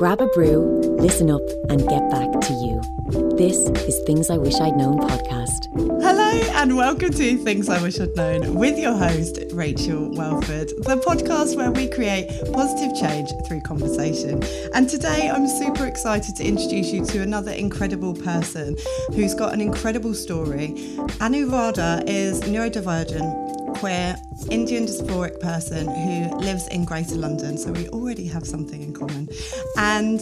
Grab a brew, listen up, and get back to you. This is Things I Wish I'd Known podcast. Hello, and welcome to Things I Wish I'd Known with your host, Rachael Welford, the podcast where we create positive change through conversation. And today I'm super excited to introduce you to another incredible person who's got an incredible story. Anuradha is neurodivergent queer Indian diasporic person who lives in Greater London. So we already have something in common. And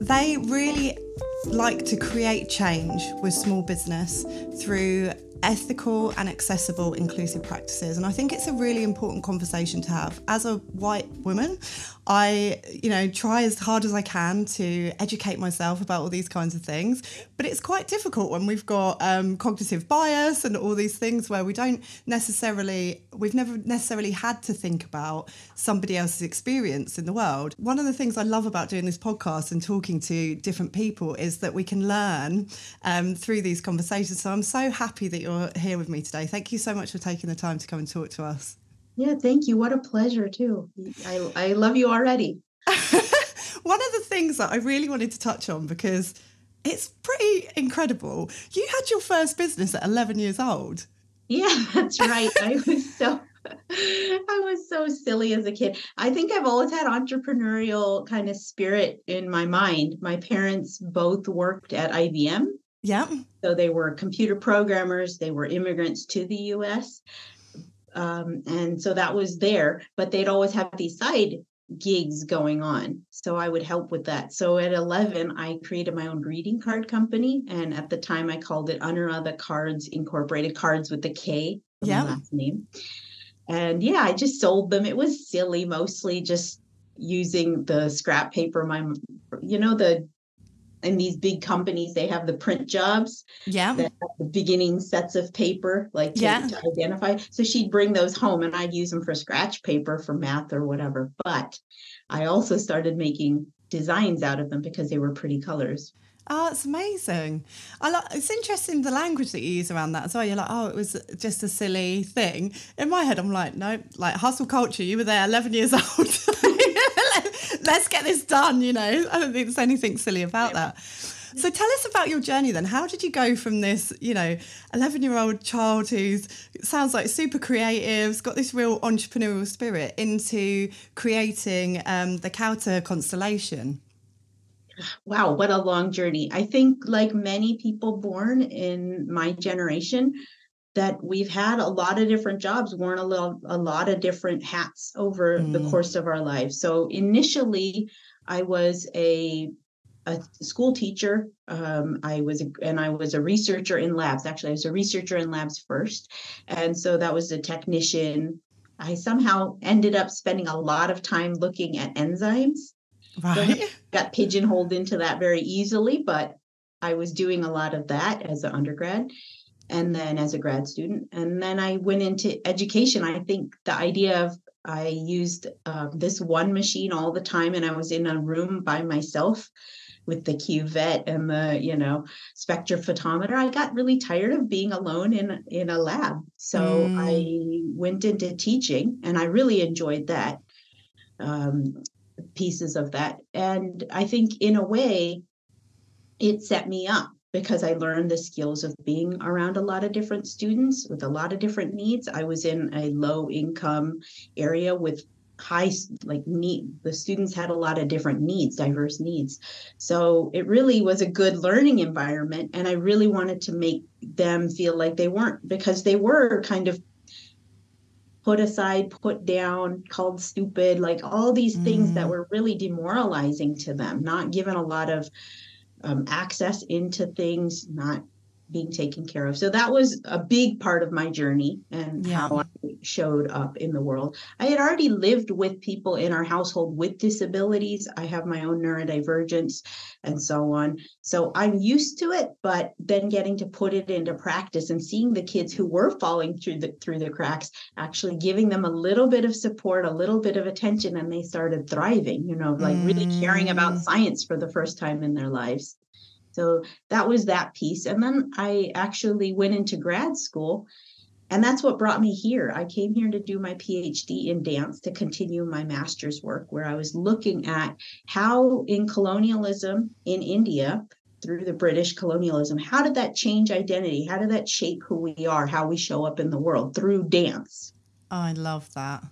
they really like to create change with small business through ethical and accessible inclusive practices. And i think it's a really important conversation to have. As a white woman i you know try as hard as i can to educate myself about all these kinds of things. But it's quite difficult when we've got um, cognitive bias and all these things where we don't necessarily we've never necessarily had to think about somebody else's experience in the world. One of the things i love about doing this podcast and talking to different people is that we can learn um, through these conversations. So i'm so happy that you're you're here with me today. Thank you so much for taking the time to come and talk to us. Yeah, thank you. What a pleasure, too. I, I love you already. One of the things that I really wanted to touch on because it's pretty incredible. You had your first business at 11 years old. Yeah, that's right. I was so I was so silly as a kid. I think I've always had entrepreneurial kind of spirit in my mind. My parents both worked at IBM yeah. So they were computer programmers, they were immigrants to the US. Um, and so that was there, but they'd always have these side gigs going on. So I would help with that. So at 11, I created my own greeting card company. And at the time, I called it Anuradha Cards Incorporated, cards with the K, yeah. last name. And yeah, I just sold them. It was silly, mostly just using the scrap paper my you know the in these big companies they have the print jobs yeah the beginning sets of paper like to, yeah. to identify so she'd bring those home and i'd use them for scratch paper for math or whatever but i also started making designs out of them because they were pretty colors Oh, it's amazing. I like. It's interesting the language that you use around that as well. You're like, oh, it was just a silly thing. In my head, I'm like, no, like hustle culture. You were there, 11 years old. Let's get this done, you know. I don't think there's anything silly about that. So tell us about your journey then. How did you go from this, you know, 11 year old child who's sounds like super creative, has got this real entrepreneurial spirit into creating um, the Kowtha constellation? Wow, what a long journey. I think, like many people born in my generation, that we've had a lot of different jobs, worn a little a lot of different hats over mm. the course of our lives. So initially, I was a a school teacher. Um, I was a, and I was a researcher in labs. Actually, I was a researcher in labs first, and so that was a technician. I somehow ended up spending a lot of time looking at enzymes. Right. So got pigeonholed into that very easily, but I was doing a lot of that as an undergrad and then as a grad student. And then I went into education. I think the idea of I used uh, this one machine all the time, and I was in a room by myself with the cuvette and the you know spectrophotometer i got really tired of being alone in in a lab so mm. i went into teaching and i really enjoyed that um, pieces of that and i think in a way it set me up because I learned the skills of being around a lot of different students with a lot of different needs. I was in a low income area with high like need the students had a lot of different needs diverse needs so it really was a good learning environment and i really wanted to make them feel like they weren't because they were kind of put aside put down called stupid like all these things mm. that were really demoralizing to them not given a lot of um, access into things, not being taken care of. So that was a big part of my journey and yeah. how I showed up in the world. I had already lived with people in our household with disabilities. I have my own neurodivergence and so on. So I'm used to it, but then getting to put it into practice and seeing the kids who were falling through the through the cracks, actually giving them a little bit of support, a little bit of attention and they started thriving, you know, like mm. really caring about mm. science for the first time in their lives. So that was that piece. And then I actually went into grad school and that's what brought me here. I came here to do my PhD in dance to continue my master's work, where I was looking at how in colonialism in India, through the British colonialism, how did that change identity? How did that shape who we are, how we show up in the world through dance? Oh, I love that.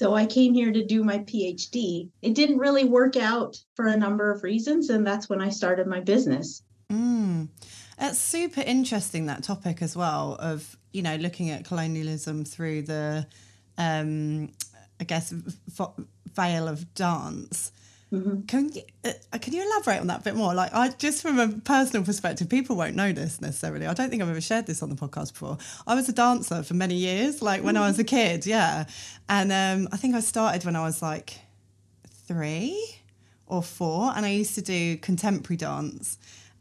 So I came here to do my PhD. It didn't really work out for a number of reasons, and that's when I started my business. Mm. It's super interesting that topic as well of you know looking at colonialism through the um, I guess veil of dance. Mm-hmm. Can you, uh, can you elaborate on that a bit more? Like, I just from a personal perspective, people won't know this necessarily. I don't think I've ever shared this on the podcast before. I was a dancer for many years, like when mm-hmm. I was a kid, yeah. And um, I think I started when I was like three or four, and I used to do contemporary dance.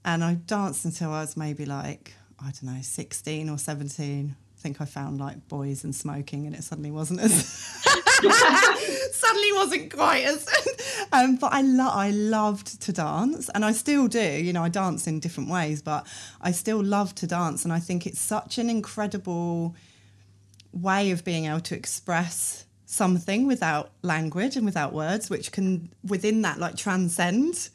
And I danced until I was maybe like, I don't know, 16 or 17. I think I found like boys and smoking, and it suddenly wasn't as suddenly wasn't quite as. um, but I lo- I loved to dance, and I still do. You know, I dance in different ways, but I still love to dance, and I think it's such an incredible way of being able to express something without language and without words, which can within that like transcend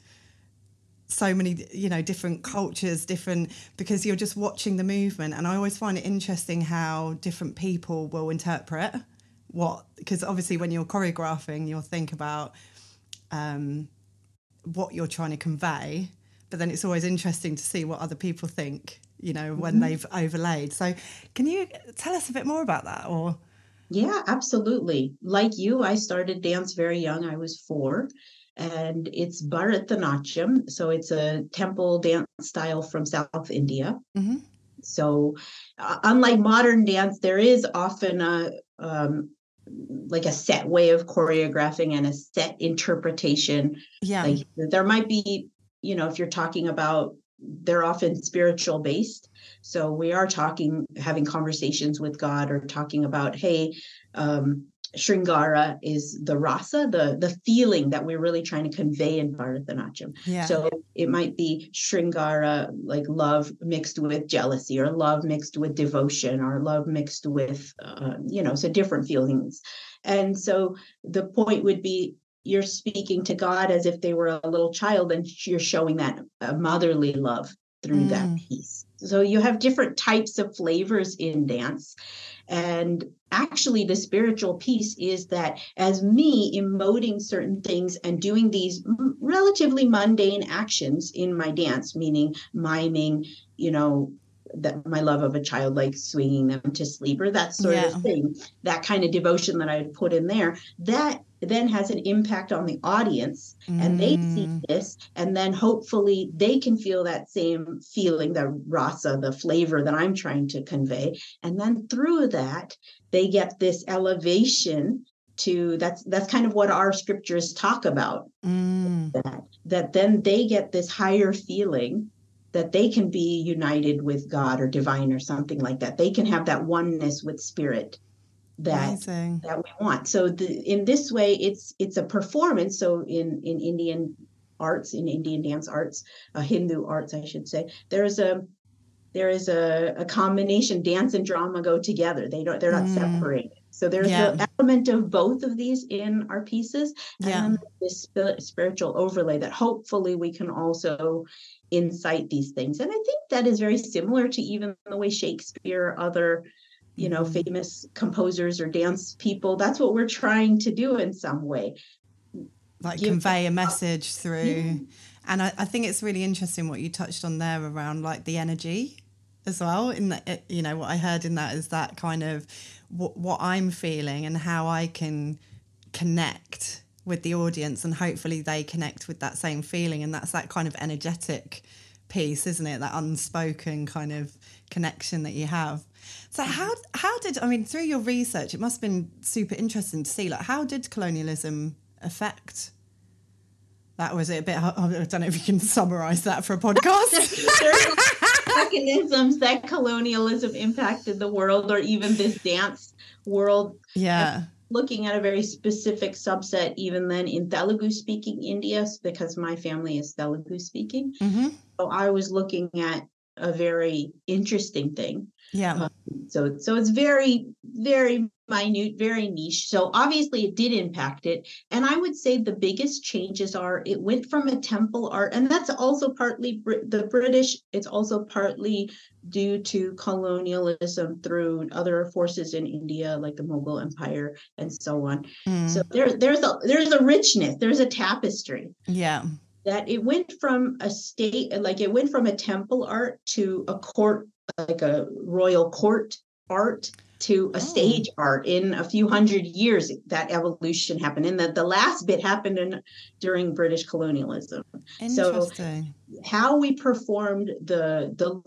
so many you know different cultures different because you're just watching the movement. And i always find it interesting how different people will interpret what because obviously when you're choreographing you'll think about um, what you're trying to convey but then it's always interesting to see what other people think you know when mm-hmm. they've overlaid. So can you tell us a bit more about that or? Yeah absolutely. Like you i started dance very young. I was four and it's Bharatanatyam. So it's a temple dance style from South India. Mm-hmm. So, uh, unlike modern dance, there is often a um, like a set way of choreographing and a set interpretation. Yeah, like there might be, you know, if you're talking about, they're often spiritual based. So we are talking, having conversations with God, or talking about, hey, um, Shringara is the rasa, the the feeling that we're really trying to convey in Bharatanatyam. Yeah. So it might be Shringara, like love mixed with jealousy, or love mixed with devotion, or love mixed with, uh, you know, so different feelings. And so the point would be you're speaking to God as if they were a little child, and you're showing that motherly love through mm. that piece. So you have different types of flavors in dance. And actually, the spiritual piece is that as me emoting certain things and doing these relatively mundane actions in my dance, meaning miming, you know, that my love of a child like swinging them to sleep or that sort yeah. of thing that kind of devotion that i put in there that then has an impact on the audience mm. and they see mm. this and then hopefully they can feel that same feeling the rasa the flavor that i'm trying to convey and then through that they get this elevation to that's that's kind of what our scriptures talk about mm. that that then they get this higher feeling that they can be united with god or divine or something like that they can have that oneness with spirit that Amazing. that we want. So the, in this way, it's it's a performance. So in in Indian arts, in Indian dance arts, uh, Hindu arts, I should say, there is a there is a, a combination. Dance and drama go together. They don't. They're not mm. separated. So there's yeah. the element of both of these in our pieces, and yeah. this spiritual overlay that hopefully we can also incite these things. And I think that is very similar to even the way Shakespeare, or other you know mm-hmm. famous composers or dance people. That's what we're trying to do in some way. Like Give convey a message through. yeah. and I, I, think it's really interesting what you touched on there around like the energy as well in that you know what i heard in that is that kind of what, what i'm feeling and how i can connect with the audience and hopefully they connect with that same feeling. And that's that kind of energetic piece isn't it? That unspoken kind of connection that you have so how how did I mean through your research, it must have been super interesting to see like how did colonialism affect that was it a bit I don't know if you can summarize that for a podcast. mechanisms that colonialism impacted the world or even this dance world. Yeah. Looking at a very specific subset, even then in Telugu speaking India, because my family is Telugu speaking. Mm-hmm. So I was looking at a very interesting thing. Yeah. Um, so so it's very very minute, very niche. So obviously it did impact it. And I would say the biggest changes are it went from a temple art, and that's also partly Br- the British, it's also partly due to colonialism through other forces in India, like the Mughal Empire and so on. Mm. So there, there's a there's a richness, there's a tapestry yeah. That it went from a state like it went from a temple art to a court like a royal court art to a Oh. stage art in a few hundred years that evolution happened and that the last bit happened in during british colonialism So- how we performed the the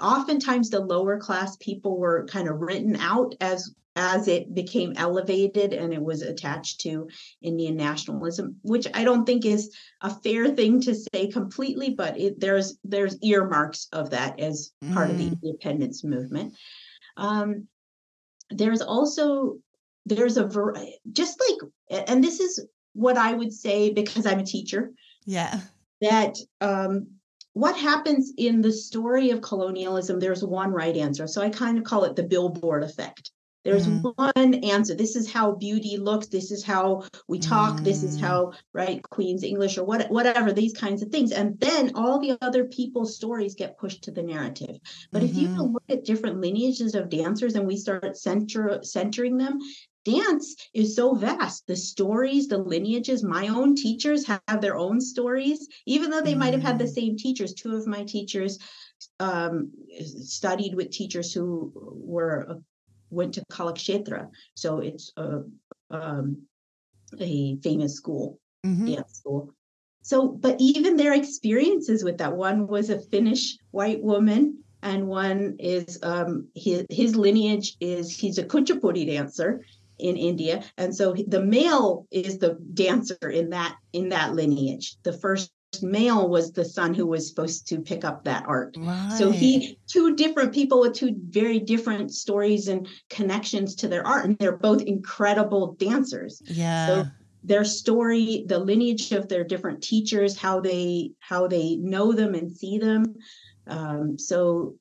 oftentimes the lower class people were kind of written out as as it became elevated and it was attached to Indian nationalism, which I don't think is a fair thing to say completely, but it, there's there's earmarks of that as part of the Mm. independence movement. Um, there's also there's a just like and this is what I would say because I'm a teacher yeah. that um, what happens in the story of colonialism, there's one right answer. So I kind of call it the billboard effect. There's Mhm. one answer. This is how beauty looks. This is how we talk. This is Mm. how, right, Queen's English or what, whatever, these kinds of things. And then all the other people's stories get pushed to the narrative. But if you Mhm. look at different lineages of dancers and we start center, centering them, dance is so vast. The stories, the lineages, my own teachers have their own stories, even though they might have had the Mm. same teachers. Two of my teachers um, studied with teachers who were went to Kalakshetra. So it's a, um, a famous school Mhm. dance school. So, but even their experiences with that one was a Finnish white woman, and one is um, his his lineage is he's a kuchipudi dancer in India, and so the male is the dancer in that in that lineage. The first male was the son who was supposed to pick up that art. Right. So he two different people with two very different stories and connections to their art, and they're both incredible dancers Yeah. So their story the lineage of their different teachers how they how they know them and see them um, so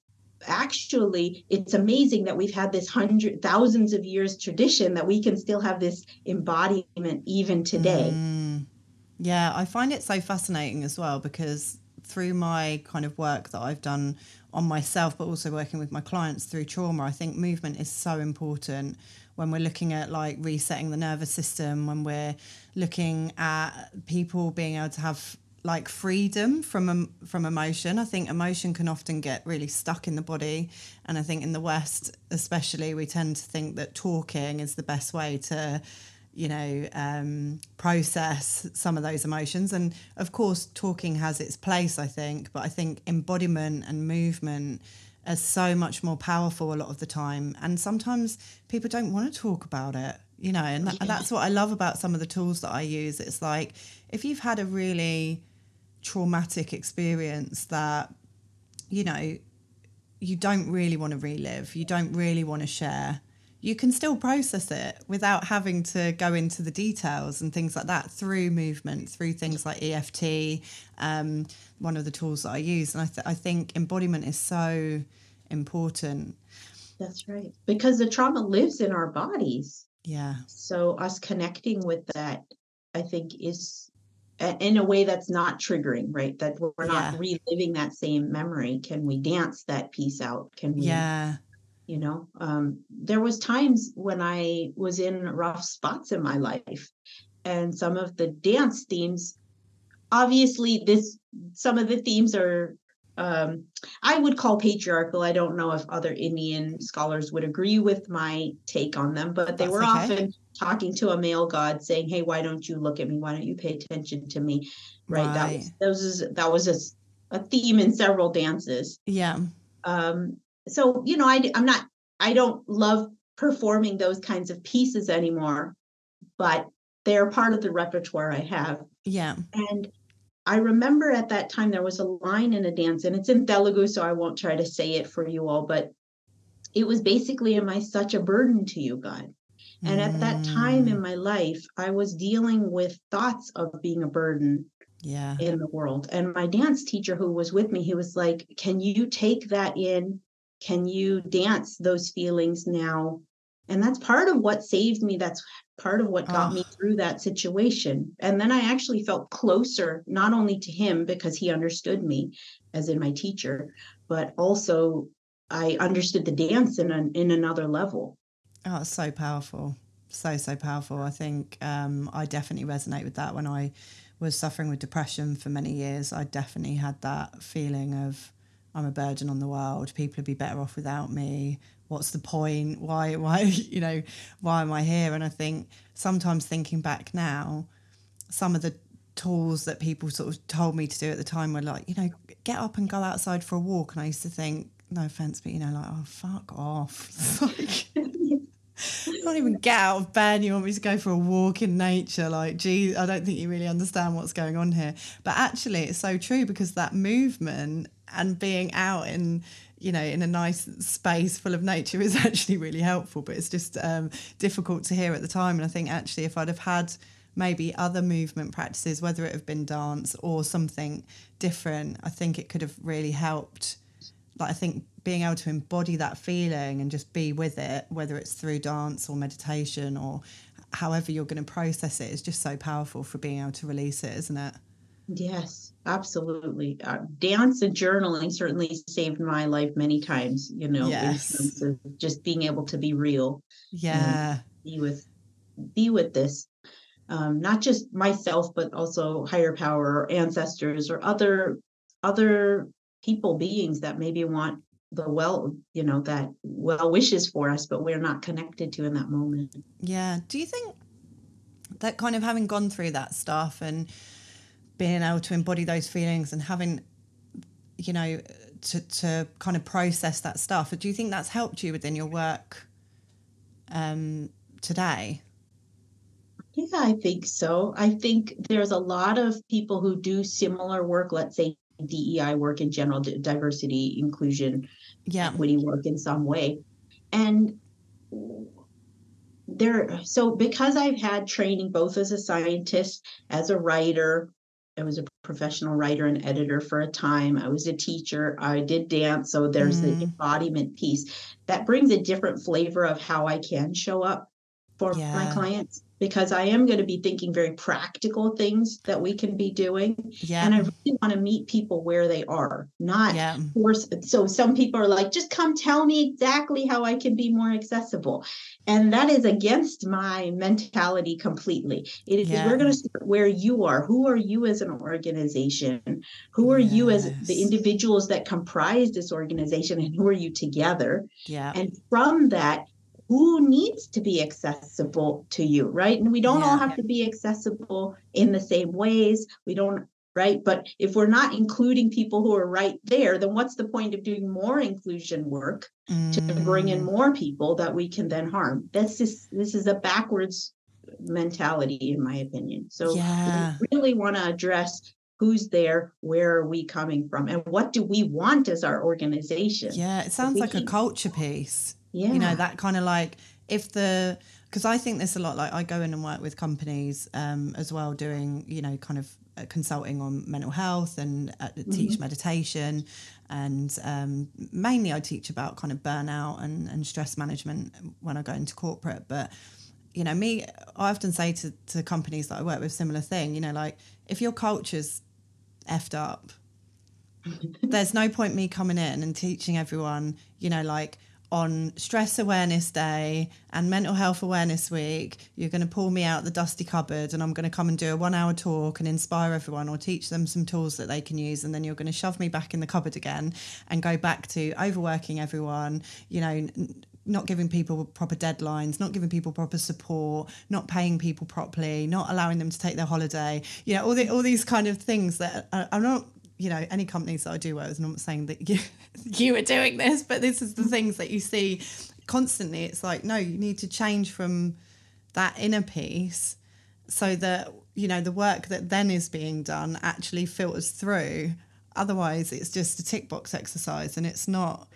actually it's amazing that we've had this hundred thousands of years tradition that we can still have this embodiment even today Mm. Yeah, I find it so fascinating as well because through my kind of work that I've done on myself, but also working with my clients through trauma, I think movement is so important when we're looking at like resetting the nervous system, when we're looking at people being able to have like freedom from em- from emotion. I think emotion can often get really stuck in the body, and I think in the West, especially, we tend to think that talking is the best way to you know, um, process some of those emotions. And of course, talking has its place, I think, but I think embodiment and movement are so much more powerful a lot of the time. And sometimes people don't want to talk about it, you know, and, that, and that's what I love about some of the tools that I use. It's like if you've had a really traumatic experience that, you know, you don't really want to relive, you don't really want to share you can still process it without having to go into the details and things like that through movement, through things like EFT, um, one of the tools that I use. And I, th- I think embodiment is so important. that's right because the trauma lives in our bodies Yeah. so us connecting with that i think is in a way that's not triggering right that we're not Yeah. reliving that same memory can we dance that piece out can we Yeah. You know um, there was times when i was in rough spots in my life. And some of the dance themes obviously this some of the themes are um, i would call patriarchal. I don't know if other indian scholars would agree with my take on them but they That's were okay. often talking to a male god saying hey why don't you look at me? Why don't you pay attention to me? Right, that was that was that was a, a theme in several dances. Yeah. um so you know I, i'm not i don't love performing those kinds of pieces anymore but they're part of the repertoire i have Yeah. and i remember at that time there was a line in a dance and it's in telugu so i won't try to say it for you all but it was basically am i such a burden to you god and at that time in Mm. my life i was dealing with thoughts of being a burden yeah in the world and my dance teacher who was with me he was like can you take that in can you dance those feelings now? And that's part of what saved me that's part of what got oh. me through that situation. And then i actually felt closer not only to him because he understood me as in my teacher but also i understood the dance in an, in another level. Oh it's so powerful. So so powerful. I think um, i definitely resonate with that. When i was suffering with depression for many years i definitely had that feeling of i'm a burden on the world people would be better off without me what's the point why why you know why am i here and i think sometimes thinking back now some of the tools that people sort of told me to do at the time were like you know get up and go outside for a walk and i used to think no offense but you know like oh fuck off like can't even get out of bed. You want me to go for a walk in nature? Like, gee, I don't think you really understand what's going on here. But actually, it's so true because that movement and being out in you know, in a nice space full of nature is actually really helpful. But it's just um, difficult to hear at the time. And I think actually, if I'd have had maybe other movement practices, whether it have been dance or something different, I think it could have really helped. Like I think being able to embody that feeling and just be with it, whether it's through dance or meditation or however you're going to process it, is just so powerful for being able to release it, isn't it? Yes, absolutely. Uh, dance and journaling certainly saved my life many times, you know, yes. just being able to be real. Yeah. Be with be with this. Um, not just myself, but also higher power or ancestors or other other people beings that maybe want the well, you know, that well wishes for us, but we're not connected to in that moment. Yeah. Do you think that kind of having gone through that stuff and being able to embody those feelings and having you know to, to kind of process that stuff. Do you think that's helped you within your work um, today? Yeah i think so. I think there's a lot of people who do similar work. Let's say dei work in general diversity inclusion yeah. equity work in some way. And there so because i've had training both as a scientist as a writer I was a professional writer and editor for a time. I was a teacher. I did dance. So there's mm. the embodiment piece that brings a different flavor of how I can show up for yeah. my clients because I am going to be thinking very practical things that we can be doing. Yeah. And I really want to meet people where they are, not yeah. force. So some people are like, just come tell me exactly how I can be more accessible. And that is against my mentality completely. It is yeah. we're going to start where you are. Who are you as an organization? Who are yes. you as the individuals that comprise this organization and who are you together? Yeah. And from that, who needs to be accessible to you, right? And we don't yeah. all have to be accessible in the same ways. We don't, right? But if we're not including people who are right there, then what's the point of doing more inclusion work mm. to bring in mm. more people that we can then harm? That's this is this is a backwards mentality, in my opinion. So yeah. we really want to address who's there where are we coming from and what do we want as our organization yeah it sounds like a culture piece yeah. You know, that kind of like if the because I think there's a lot like I go in and work with companies um, as well, doing you know kind of uh, consulting on mental health and uh, teach mm-hmm. meditation, and um, mainly I teach about kind of burnout and, and stress management when I go into corporate. But you know, me, I often say to to companies that I work with similar thing. You know, like if your culture's effed up, there's no point me coming in and teaching everyone. You know, like on Stress Awareness Day and Mental Health Awareness Week, you're going to pull me out the dusty cupboard and I'm going to come and do a one hour talk and inspire everyone or teach them some tools that they can use. And then you're going to shove me back in the cupboard again and go back to overworking everyone, you know, not giving people proper deadlines, not giving people proper support, not paying people properly, not allowing them to take their holiday, you know, all the all these kind of things that are not you know any companies that I do work with, I'm not saying that you you are doing this, but this is the things that you see constantly. It's like no, you need to change from that inner piece so that you know the work that then is being done actually filters through. Otherwise, it's just a tick box exercise, and it's not.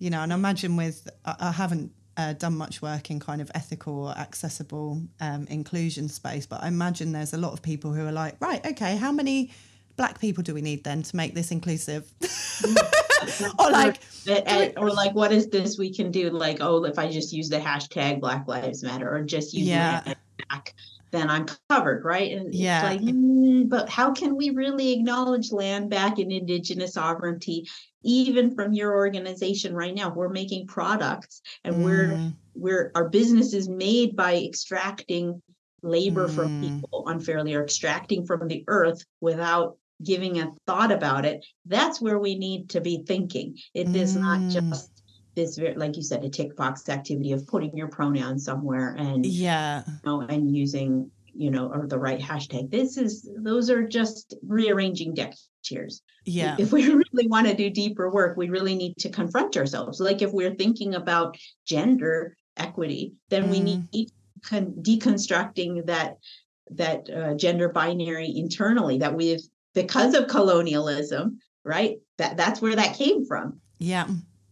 You know, and I imagine with I, I haven't uh, done much work in kind of ethical or accessible um, inclusion space, but I imagine there's a lot of people who are like, right, okay, how many black people do we need then to make this inclusive? or like, or like, what is this we can do? Like, oh, if I just use the hashtag Black Lives Matter, or just use yeah. black then I'm covered, right? And yeah. Like, mm, but how can we really acknowledge land back and indigenous sovereignty, even from your organization right now? We're making products and mm. we're we're our business is made by extracting labor mm. from people unfairly or extracting from the earth without giving a thought about it. That's where we need to be thinking. It is not mm. just this very like you said a tick box activity of putting your pronoun somewhere and yeah you know, and using you know or the right hashtag. This is those are just rearranging deck chairs yeah. If we really want to do deeper work we really need to confront ourselves. Like if we're thinking about gender equity then mm. we need con- deconstructing that that uh, gender binary internally that we've because of colonialism right? That that's where that came from. Yeah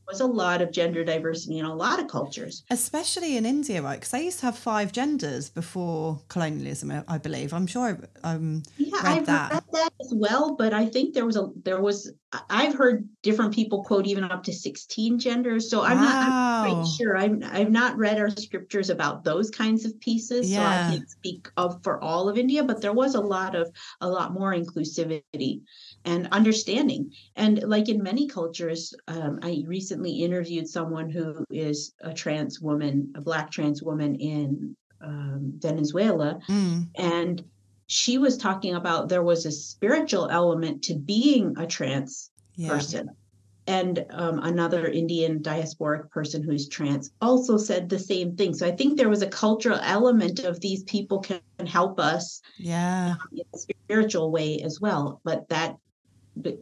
was a lot of gender diversity in a lot of cultures. Especially in India, right? Because they used to have five genders before colonialism, I believe. I'm sure I um, yeah, read I've that. read that as well. But I think there was a there was I've heard different people quote even up to 16 genders. So I'm wow. not I'm quite sure. I'm I've not read our scriptures about those kinds of pieces. Yeah. So I can't speak of for all of India, but there was a lot of a lot more inclusivity and understanding. And like in many cultures, um, I recently interviewed someone who is a trans woman, a black trans woman in um, Venezuela, mm. and she was talking about there was a spiritual element to being a trans yeah. person. And um, another Indian diasporic person who's trans also said the same thing. So I think there was a cultural element of these people can help us, yeah, in a spiritual way as well. But that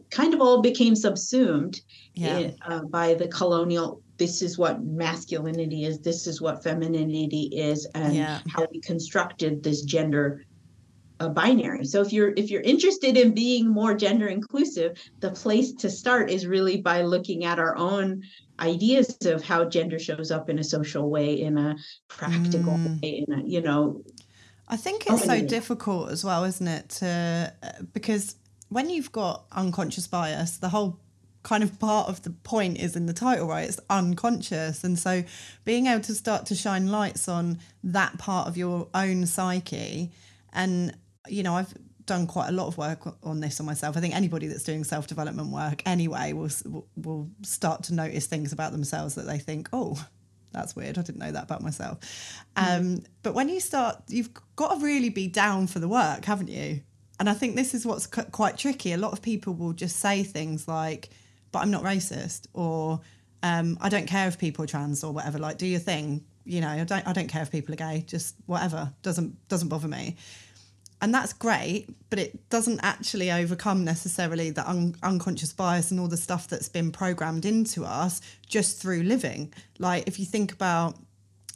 kind of all became subsumed yeah. in, uh, by the colonial this is what masculinity is this is what femininity is and yeah. how we constructed this gender uh, binary so if you're if you're interested in being more gender inclusive the place to start is really by looking at our own ideas of how gender shows up in a social way in a practical mm. way in a you know I think it's so difficult as well, isn't it? To uh, because when you've got unconscious bias, the whole kind of part of the point is in the title, right? It's unconscious. And so being able to start to shine lights on that part of your own psyche. And, you know, I've done quite a lot of work on this on myself. I think anybody that's doing self development work anyway will, will start to notice things about themselves that they think, oh, that's weird. I didn't know that about myself. Mm. Um, but when you start, you've got to really be down for the work, haven't you? And I think this is what's quite tricky. A lot of people will just say things like, but I'm not racist, or um, I don't care if people are trans or whatever. Like, do your thing. You know, I don't, I don't care if people are gay. Just whatever doesn't doesn't bother me. And that's great, but it doesn't actually overcome necessarily the un- unconscious bias and all the stuff that's been programmed into us just through living. Like, if you think about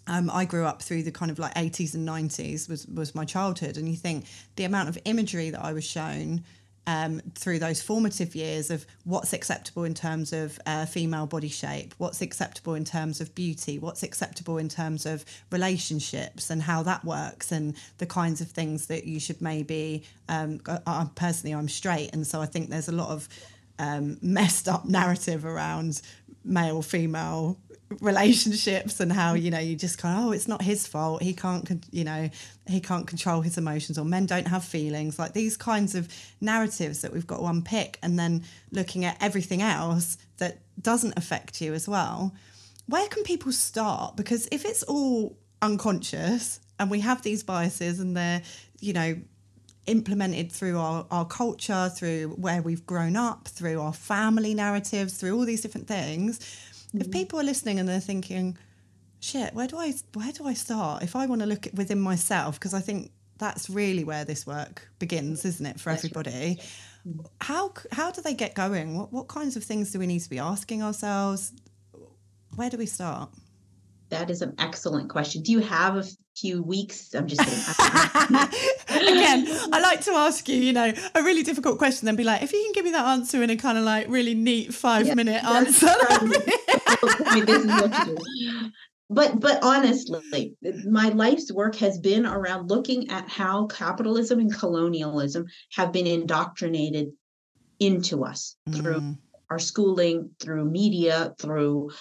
um, I grew up through the kind of like 80s and 90s was was my childhood, and you think the amount of imagery that I was shown um, through those formative years of what's acceptable in terms of uh, female body shape, what's acceptable in terms of beauty, what's acceptable in terms of relationships and how that works, and the kinds of things that you should maybe. Um, I, personally, I'm straight, and so I think there's a lot of um, messed up narrative around male female relationships and how you know you just of oh it's not his fault. He can't you know he can't control his emotions or men don't have feelings. Like these kinds of narratives that we've got to unpick and then looking at everything else that doesn't affect you as well. Where can people start? Because if it's all unconscious and we have these biases and they're you know implemented through our, our culture through where we've grown up through our family narratives through all these different things If people are listening and they're thinking, shit, where do I where do I start? If I want to look at within myself, because I think that's really where this work begins, isn't it, for everybody? Mm-hmm. How how do they get going? What what kinds of things do we need to be asking ourselves? Where do we start? That is an excellent question. Do you have a few weeks? I'm just. Again, I like to ask you, you know, a really difficult question, then be like, if you can give me that answer in a kind of like really neat five yeah, minute answer. this is what you do. but but honestly my life's work has been around looking at how capitalism and colonialism have been indoctrinated into us through Mm. our schooling through media through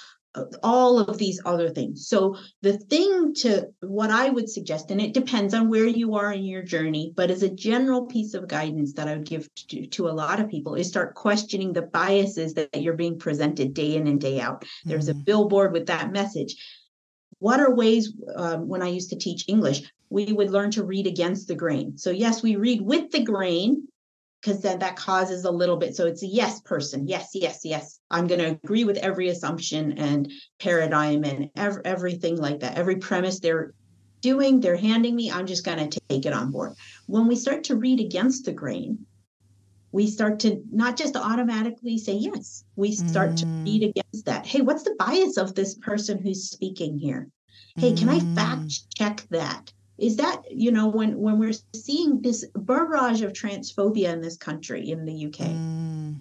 all of these other things. So the thing to what i would suggest and it depends on where you are in your journey but as a general piece of guidance that i would give to, to a lot of people is start questioning the biases that you're being presented day in and day out. There's a Mm. billboard with that message. What are ways um, when i used to teach english we would learn to read against the grain. So yes we read with the grain because then that causes a little bit so it's a yes person yes yes yes. I'm going to agree with every assumption and paradigm and ev- everything like that every premise they're doing they're handing me i'm just going to take it on board. When we start to read against the grain we start to not just automatically say yes we start to Mm. read against that. Hey what's the bias of this person who's speaking here? Hey can i Mm. fact check that is that you know when when we're seeing this barrage of transphobia in this country in the uk Mm.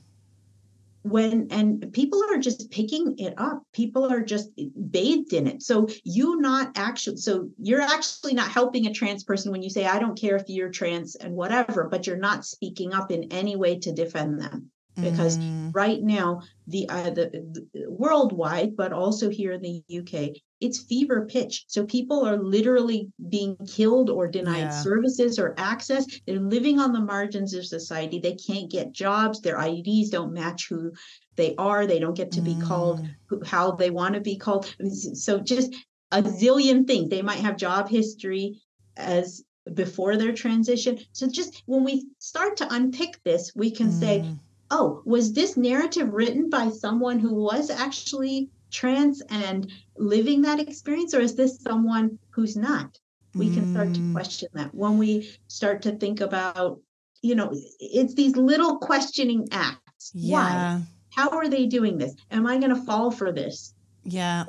when and people are just picking it up people are just bathed in it so you not actually so you're actually not helping a trans person when you say i don't care if you're trans and whatever but you're not speaking up in any way to defend them because Mm. right now the, uh, the, the worldwide but also here in the uk it's fever pitch. So people are literally being killed or denied Yeah. services or access. They're living on the margins of society. They can't get jobs. Their IDs don't match who they are. They don't get to be called Mm. who, how they want to be called. I mean, s- so just a zillion things. They might have job history as before their transition. So just when we start to unpick this we can say Mm. oh, was this narrative written by someone who was actually trans and living that experience, or is this someone who's not? We can start to Mm. question that when we start to think about, you know, it's these little questioning acts. Why? yeah How are they doing this? Am I going to fall for this? yeah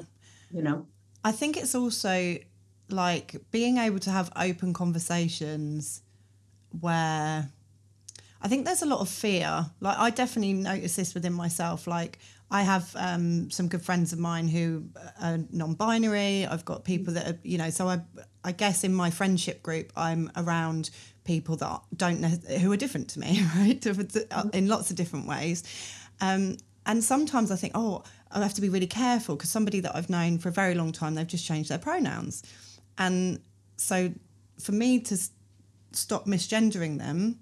You know, I think it's also like being able to have open conversations where I think there's a lot of fear. Like I definitely notice this within myself. Like I have um, some good friends of mine who are non-binary. I've got people that are, you know. So I, I guess in my friendship group, I'm around people that don't know who are different to me, right? In lots of different ways. Um, and sometimes I think, oh, I have to be really careful because somebody that I've known for a very long time, they've just changed their pronouns, and so for me to stop misgendering them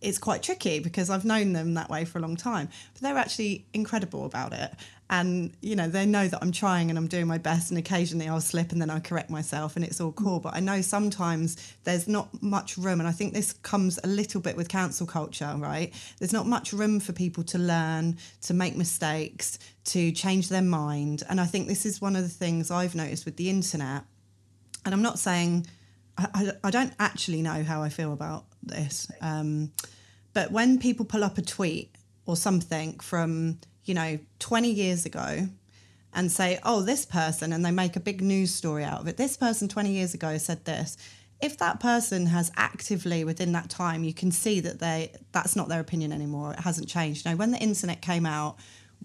it's quite tricky because I've known them that way for a long time. But they're actually incredible about it. And, you know, they know that I'm trying and I'm doing my best and occasionally I'll slip and then I'll correct myself and it's all mm. cool. But I know sometimes there's not much room. And I think this comes a little bit with cancel culture, right? There's not much room for people to learn, to make mistakes, to change their mind. And I think this is one of the things I've noticed with the internet. And I'm not saying I, I, I don't actually know how I feel about this. Um, but when people pull up a tweet or something from, you know, 20 years ago and say, oh, this person, and they make a big news story out of it, this person 20 years ago said this. If that person has actively within that time, you can see that they that's not their opinion anymore. It hasn't changed. You know, when the internet came out,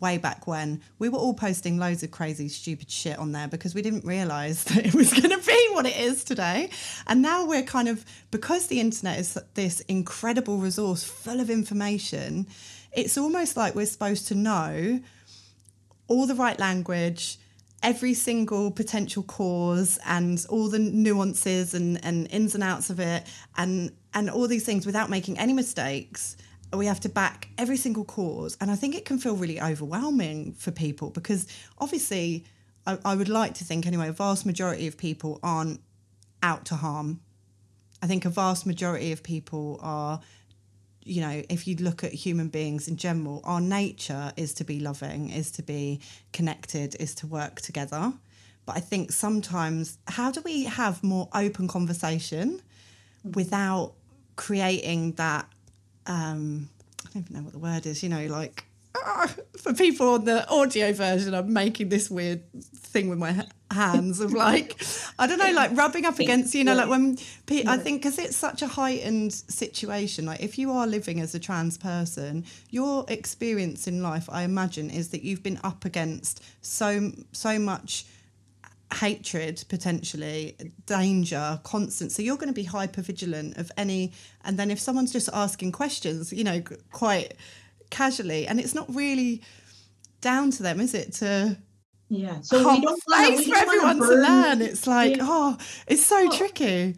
way back when we were all posting loads of crazy stupid shit on there because we didn't realize that it was going to be what it is today. And now we're kind of because the internet is this incredible resource full of information it's almost like we're supposed to know all the right language every single potential cause and all the nuances and, and ins and outs of it and and all these things without making any mistakes we have to back every single cause and i think it can feel really overwhelming for people because obviously I, I would like to think anyway a vast majority of people aren't out to harm i think a vast majority of people are you know, if you look at human beings in general, our nature is to be loving, is to be connected, is to work together. But I think sometimes, how do we have more open conversation without creating that? Um, I don't even know what the word is. You know, like ah, for people on the audio version, I'm making this weird thing with my ha- hands of like, I don't know, like rubbing up against, you know, like when pe- I think because it's such a heightened situation, like if you are living as a trans person, your experience in life, I imagine, is that you've been up against so so much hatred potentially danger constant so you're going to be hyper vigilant of any and then if someone's just asking questions you know quite casually and it's not really down to them is it to yeah so we don't space for everyone to learn it's like yeah. oh it's so oh. tricky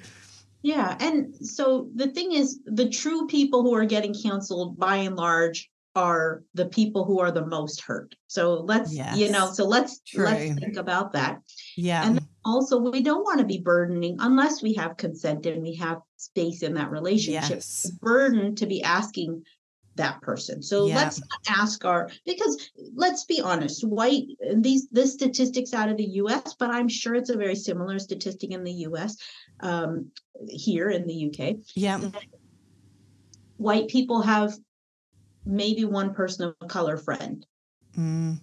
yeah and so the thing is the true people who are getting canceled by and large are the people who are the most hurt. So let's, yes. you know, so let's True. let's think about that. Yeah. And also we don't want to be burdening unless we have consent and we have space in that relationship. Yes. Burden to be asking that person. So yeah. let's not ask our because let's be honest, white these this statistics out of the US, but I'm sure it's a very similar statistic in the US um here in the UK. Yeah. White people have maybe one person of color friend. Mm.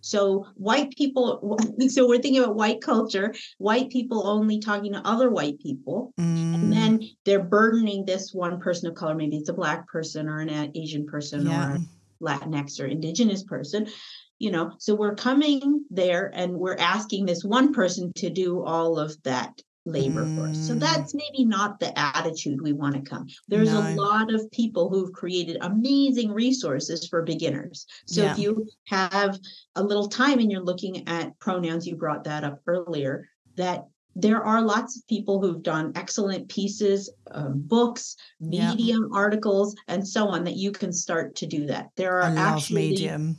So white people, so we're thinking about white culture, white people only talking to other white people. Mm. And then they're burdening this one person of color, maybe it's a black person or an Asian person yeah. or Latinx or indigenous person. You know, so we're coming there and we're asking this one person to do all of that labor mm. force. So that's maybe not the attitude we want to come. There's no. a lot of people who've created amazing resources for beginners. So yeah. if you have a little time and you're looking at pronouns, you brought that up earlier, that there are lots of people who've done excellent pieces, um, books, medium yeah. articles, and so on that you can start to do that. There are I love actually, medium.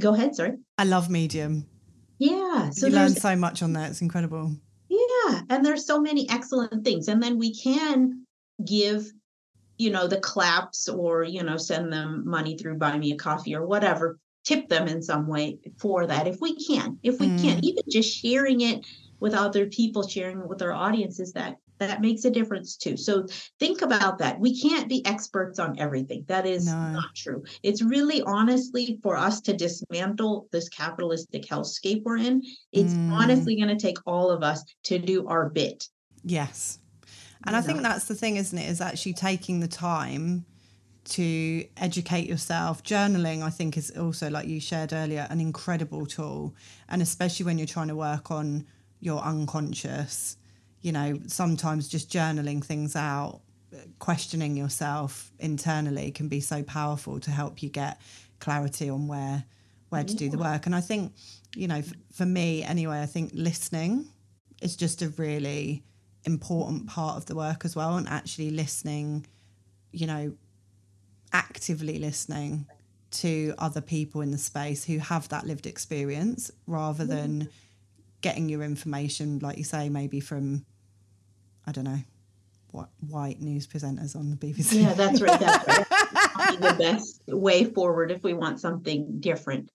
Go ahead, sorry. I love medium. Yeah. So you learn so much on that. It's incredible. Yeah. And there's so many excellent things. And then we can give, you know, the claps or, you know, send them money through buy me a coffee or whatever, tip them in some way for that if we can. If we mm. can, even just sharing it with other people, sharing it with our audiences that that makes a difference too. So think about that. We can't be experts on everything. That is no. not true. It's really honestly for us to dismantle this capitalistic hellscape we're in. It's mm. honestly going to take all of us to do our bit. Yes. And I think that's the thing, isn't it? Is actually taking the time to educate yourself. Journaling, I think, is also, like you shared earlier, an incredible tool. And especially when you're trying to work on your unconscious you know, sometimes just journaling things out, questioning yourself internally can be so powerful to help you get clarity on where where to do the work. And I think, you know, for me anyway, I think listening is just a really important part of the work as well. And actually listening, you know, actively listening to other people in the space who have that lived experience rather than mm. getting your information like you say maybe from I don't know, what white news presenters on the BBC. Yeah, that's right. That's right. the best way forward if we want something different.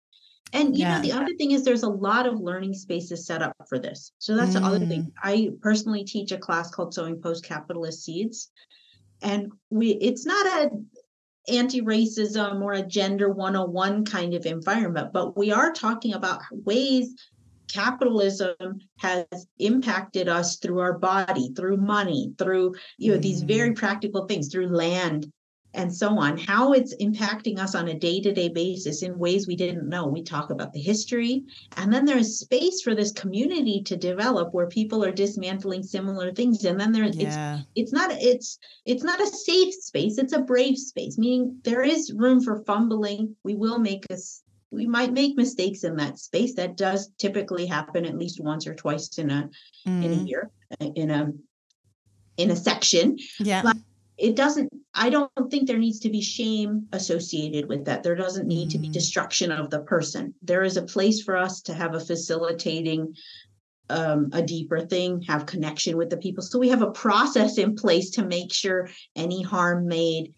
And you yeah. know, the other thing is there's a lot of learning spaces set up for this. So that's mm. the other thing. Mm. I personally teach a class called Sowing Post-Capitalist Seeds. And we it's not a anti-racism or a gender 101 kind of environment, but we are talking about ways capitalism has impacted us through our body through money through you know these very mm. practical things through land and so on how it's impacting us on a day-to-day basis in ways we didn't know we talk about the history and then there's space for this community to develop where people are dismantling similar things and then there's yeah. it's it's not it's it's not a safe space it's a brave space meaning there is room for fumbling we will make us we might make mistakes in that space that does typically happen at least once or twice in a mm. in a mm. year in a in a section yeah but it doesn't i don't think there needs to be shame associated with that there doesn't need mm. to be mm. destruction of the person there is a place for us to have a facilitating um, a deeper thing have connection with the people so we have a process in place to make sure any harm made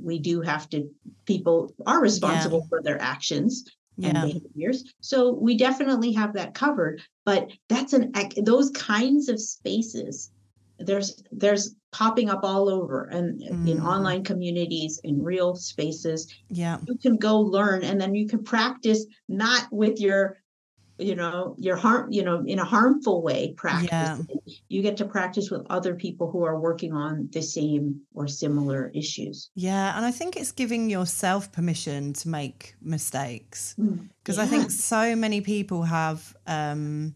we do have to people are responsible yeah. for their actions and behaviors so we definitely have that covered but that's an those kinds of spaces there's there's popping up all over and mm. in online communities in real spaces yeah you can go learn and then you can practice not with your you know your harm you know in a harmful way practice yeah. you get to practice with other people who are working on the same or similar issues yeah and i think it's giving yourself permission to make mistakes because mm, yeah. i think so many people have um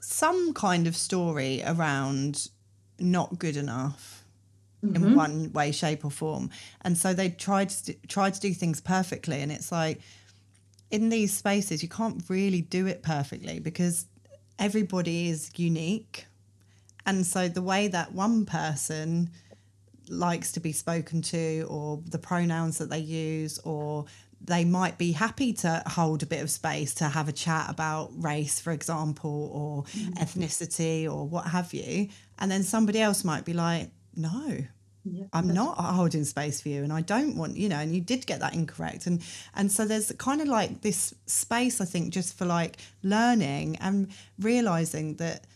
some kind of story around not good enough in Mhm. one way, shape, or form, and so they tried to try to do things perfectly, and it's like in these spaces you can't really do it perfectly because everybody is unique, and so the way that one person likes to be spoken to or the pronouns that they use or they might be happy to hold a bit of space to have a chat about race for example or mm. ethnicity or what have you. And then somebody else might be like no Yeah, I'm not holding space for you and I don't want you know and you did get that incorrect. And and so there's kind of like this space I think just for like learning and realizing that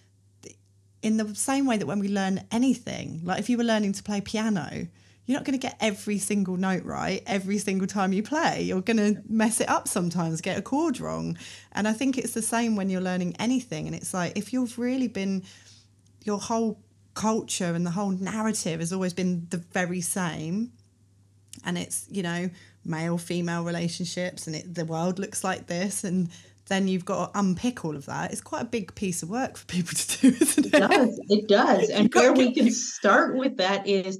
in the same way that when we learn anything like if you were learning to play piano you're not going to get every single note right every single time you play. You're going to mess it up sometimes get a chord wrong. And I think it's the same when you're learning anything and it's like if you've really been your whole culture and the whole narrative has always been the very same and it's you know male female relationships and it, the world looks like this and then you've got to unpick all of that it's quite a big piece of work for people to do isn't it It does. It does. And where we can start with that is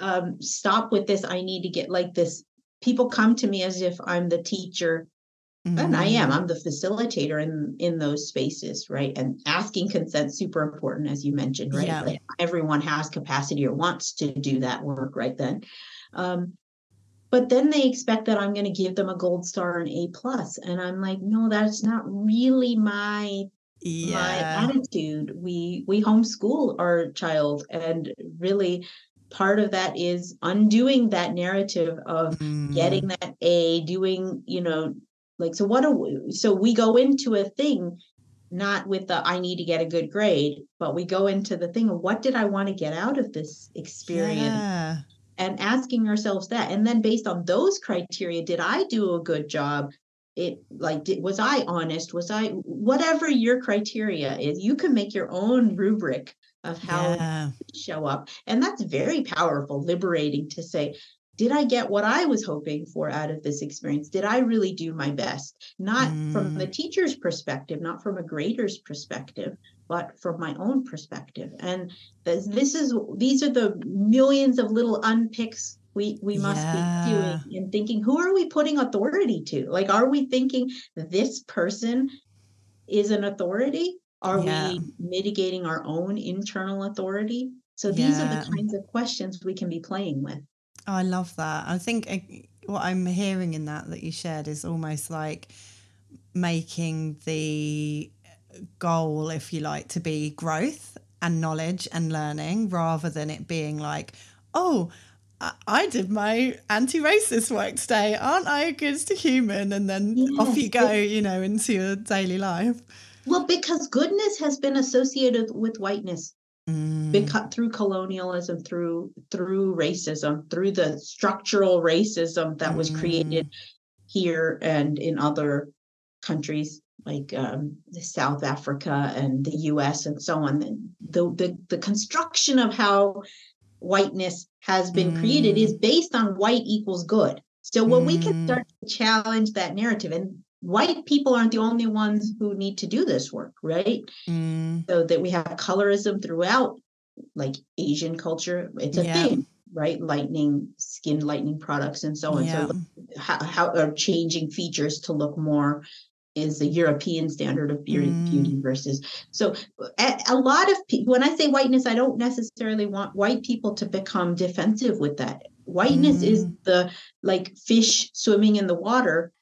um, stop with this. I need to get like this. People come to me as if I'm the teacher, and I am. Mm, I'm the facilitator in in those spaces, right? And asking consent super important, as you mentioned, right? Yeah. Like everyone has capacity or wants to do that work right then. Um, but then they expect that I'm going to give them a gold star and A plus, and I'm like, no, that's not really my my attitude we we homeschool our child and really part of that is undoing that narrative of Mm, getting that a doing you know like so what do we, so we go into a thing not with the i need to get a good grade but we go into the thing of what did i want to get out of this experience? Yeah. And asking ourselves that and then based on those criteria did i do a good job? It like did, was i honest? Was i whatever your criteria is you can make your own rubric of how yeah. show up and that's very powerful liberating to say did i get what i was hoping for out of this experience? Did i really do my best? Not from the mm. teacher's perspective not from a grader's perspective but from my own perspective. And this, this is these are the millions of little unpicks we we must be doing and thinking who are we putting authority to? Like are we thinking this person is an authority? Are Yeah. we mitigating our own internal authority? So these are the kinds of questions we can be playing with Oh, I love that. I think uh, what I'm hearing in that that you shared is almost like making the goal, if you like, to be growth and knowledge and learning rather than it being like, oh, I- did my anti-racist work today. Aren't I a good human? And then off you go, you know, into your daily life. well because goodness has been associated with whiteness Mm, because through colonialism through through racism through the structural racism that was created here and in other countries like um, South Africa and the U.S. and so on. The the the construction of how whiteness has been created is based on white equals good. So when we can Mm. start to challenge that narrative, and white people aren't the only ones who need to do this work, right? mm, so that we have colorism throughout like asian culture it's a Yeah. thing right lightening skin lightening products and so on yeah. so how, how are changing features to look more is the european standard of beauty, Mm. beauty versus so a, a lot of people when i say whiteness i don't necessarily want white people to become defensive with that whiteness is Mm. the like fish swimming in the water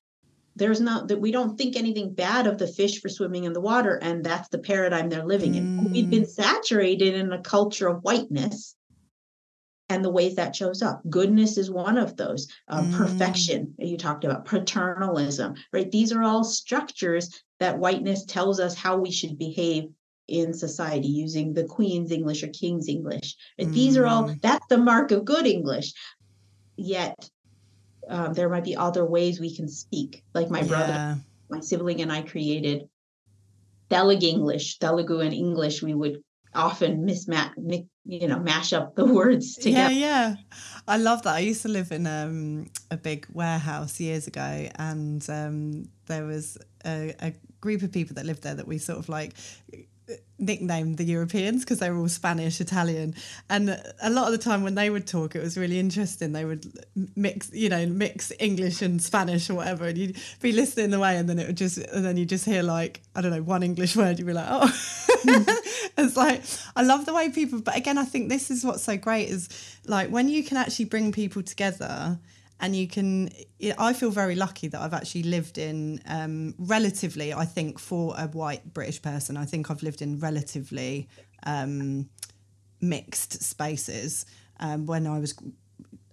there's not that we don't think anything bad of the fish for swimming in the water and that's the paradigm they're living in we've been saturated in a culture of whiteness and the ways that shows up goodness is one of those um, Mm. perfection you talked about paternalism right these are all structures that whiteness tells us how we should behave in society using the queen's english or king's english right? these are all Mm. that's the mark of good english yet um, there might be other ways we can speak like my brother my sibling and I created Telugu English, Telugu and English. We would often mismatch, you know, mash up the words together. Yeah, yeah. I love that. I used to live in um, a big warehouse years ago, and um, there was a, a group of people that lived there that we sort of like nicknamed the Europeans because they were all Spanish, Italian, and a lot of the time when they would talk, it was really interesting. They would mix, you know, mix English and Spanish or whatever, and you'd be listening away, and then it would just, and then you just hear like I don't know one English word, you'd be like, oh, it's like I love the way people. But again, I think this is what's so great is like when you can actually bring people together and you can i feel very lucky that i've actually lived in um, relatively i think for a white british person i think i've lived in relatively um, mixed spaces. Um, when i was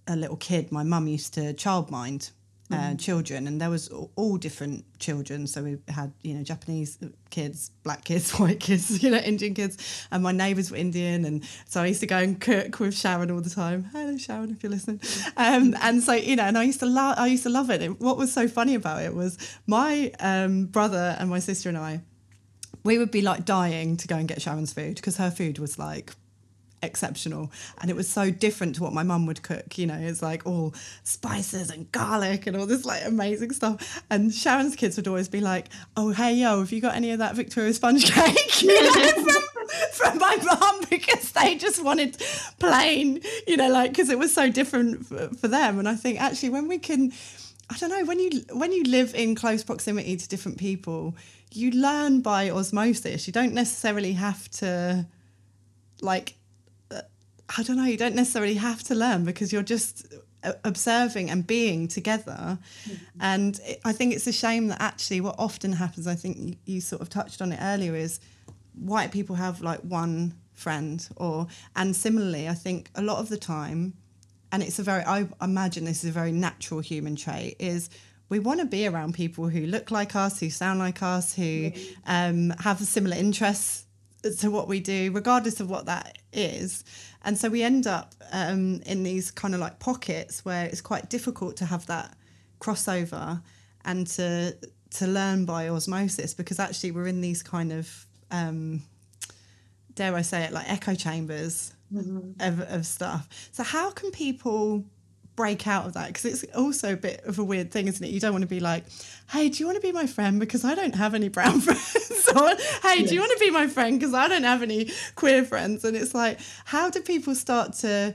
a little kid my mum used to childmind uh, mm-hmm. children, and there was all different children. So we had you know Japanese kids, black kids, white kids, you know Indian kids, and my neighbours were Indian, and so I used to go and cook with Sharon all the time. Hello, Sharon, if you're listening. Um, and so you know, and I used to love, I used to love it. And what was so funny about it was my um, brother and my sister and I. We would be like dying to go and get Sharon's food because her food was like exceptional. And it was so different to what my mum would cook you know it's like all spices and garlic and all this like amazing stuff. And sharon's kids would always be like oh hey yo have you got any of that victoria sponge cake? You know, from, from my mum because they just wanted plain you know like because it was so different for, for them. And i think actually when we can i don't know when you when you live in close proximity to different people you learn by osmosis. You don't necessarily have to like I don't know, you don't necessarily have to learn because you're just uh, observing and being together. Mm-hmm. And I think it's a shame that actually what often happens, I think you, you, sort of touched on it earlier, is white people have like one friend or and similarly I think a lot of the time and it's a very I imagine this is a very natural human trait is we want to be around people who look like us, who sound like us, who um, have similar interests to what we do, regardless of what that is. And so we end up um, in these kind of like pockets where it's quite difficult to have that crossover and to to learn by osmosis because actually we're in these kind of um, dare I say it like echo chambers mm-hmm. of, of stuff. So how can people break out of that because it's also a bit of a weird thing isn't it? You don't want to be like hey do you want to be my friend? Because i don't have any brown friends. Or hey yes. do you want to be my friend? Because i don't have any queer friends. And it's like how do people start to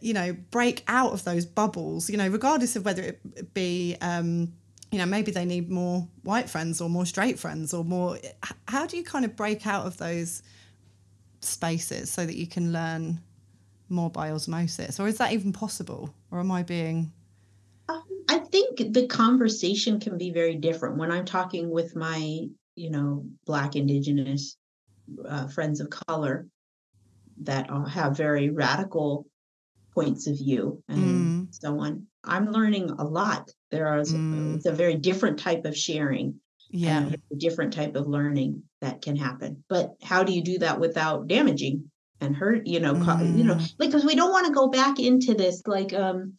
you know break out of those bubbles? You know regardless of whether it be um you know maybe they need more white friends or more straight friends or more how do you kind of break out of those spaces so that you can learn more by osmosis or is that even possible? Or am i being um, i think the conversation can be very different. When i'm talking with my you know black indigenous uh, friends of color that have very radical points of view and mm. so on i'm learning a lot. There is mm. it's a very different type of sharing yeah. a different type of learning that can happen. But how do you do that without damaging and hurt you know mm. you know mm. like because we don't want to go back into this like um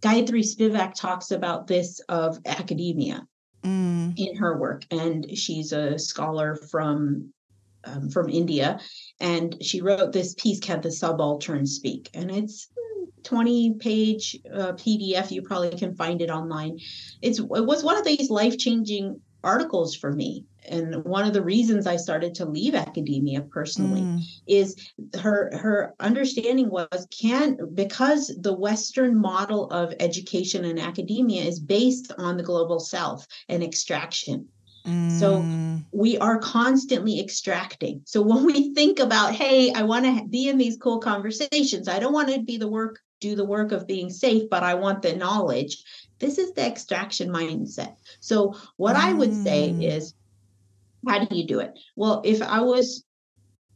gayatri spivak talks about this of academia mm. in her work and she's a scholar from um, from india and she wrote this piece can the subaltern speak and it's 20 page uh, pdf you probably can find it online it's it was one of these life changing articles for me and one of the reasons I started to leave academia personally mm. is her her understanding was can because the western model of education and academia is based on the global south and extraction so mm. we are constantly extracting. So when we think about, hey, I want to be in these cool conversations, I don't want to be the work, do the work of being safe, but I want the knowledge. This is the extraction mindset. So what mm. I would say mm. is how do you do it? Well, if I was,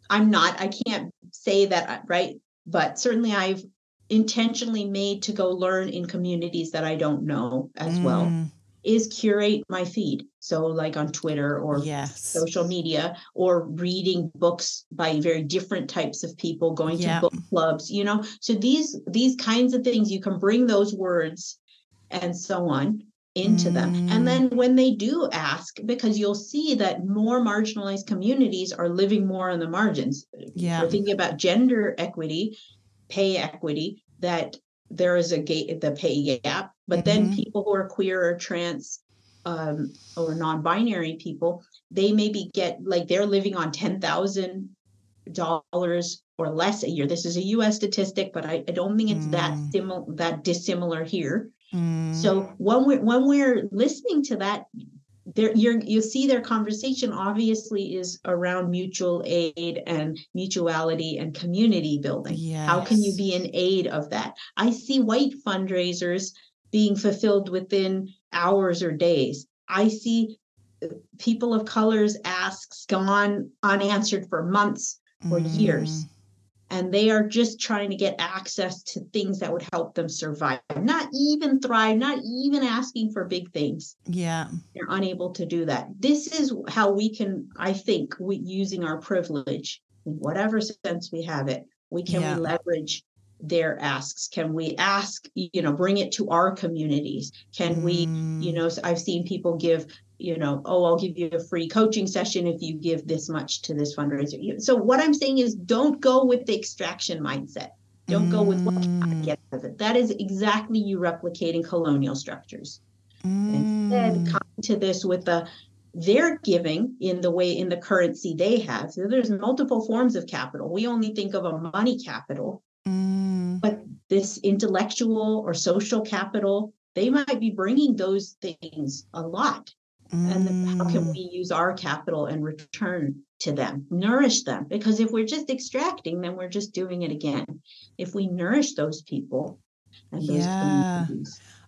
I'm not, I can't say that, uh, right? But certainly I've intentionally made to go learn in communities that I don't know as mm. well is curate my feed. So like on Twitter or yes. social media or reading books by very different types of people, going to book clubs, you know. So these these kinds of things you can bring those words and so on into mm. them. And mm. then when they do ask, because you'll see that more marginalized communities are living more on the margins. Yeah. We're thinking about gender equity, pay equity, that there is a gate the pay gap, but mm-hmm. then people who are queer or trans um, or non-binary people, they maybe get like they're living on ten thousand dollars or less a year. This is a U.S. statistic, but I, I don't think it's mm. that similar that dissimilar here. Mm. So when we're when we're listening to that, there you see their conversation obviously is around mutual aid and mutuality and community building. Yes. How can you be an aid of that? I see white fundraisers being fulfilled within hours or days. I see uh, people of colors asks gone unanswered for months or mm. years and they are just trying to get access to things that would help them survive not even thrive not even asking for big things. Yeah. They're unable to do that. This is how we can i think we using our privilege in whatever sense we have it we can yeah. we leverage their asks. Can we ask you know bring it to our communities? Can mm. we you know i've seen people give you know, oh, I'll give you a free coaching session if you give this much to this fundraiser. So what I'm saying is don't go with the extraction mindset. Don't mm. go with what can I get out of it. That is exactly you replicating colonial structures. Mm. Instead, come to this with the they're giving in the way in the currency they have. So there's multiple forms of capital. We only think of a money capital, mm. but this intellectual or social capital, they might be bringing those things a lot and how can mm. we use our capital and return to them nourish them? Because if we're just extracting then we're just doing it again. If we nourish those people and those yeah.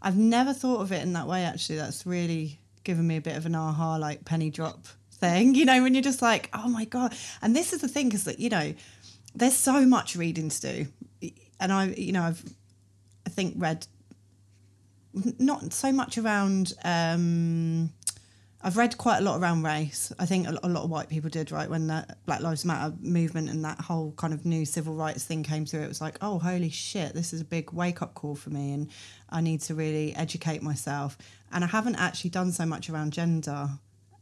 i've never thought of it in that way actually. That's really given me a bit of an aha like penny drop thing you know when you're just like oh my god. And this is the thing is that you know there's so much reading to do. And i you know i've i think read not so much around um I've read quite a lot around race. I think a, lot of white people did, right? When the Black Lives Matter movement and that whole kind of new civil rights thing came through, it was like, oh, holy shit, this is a big wake up call for me. And I need to really educate myself. And I haven't actually done so much around gender,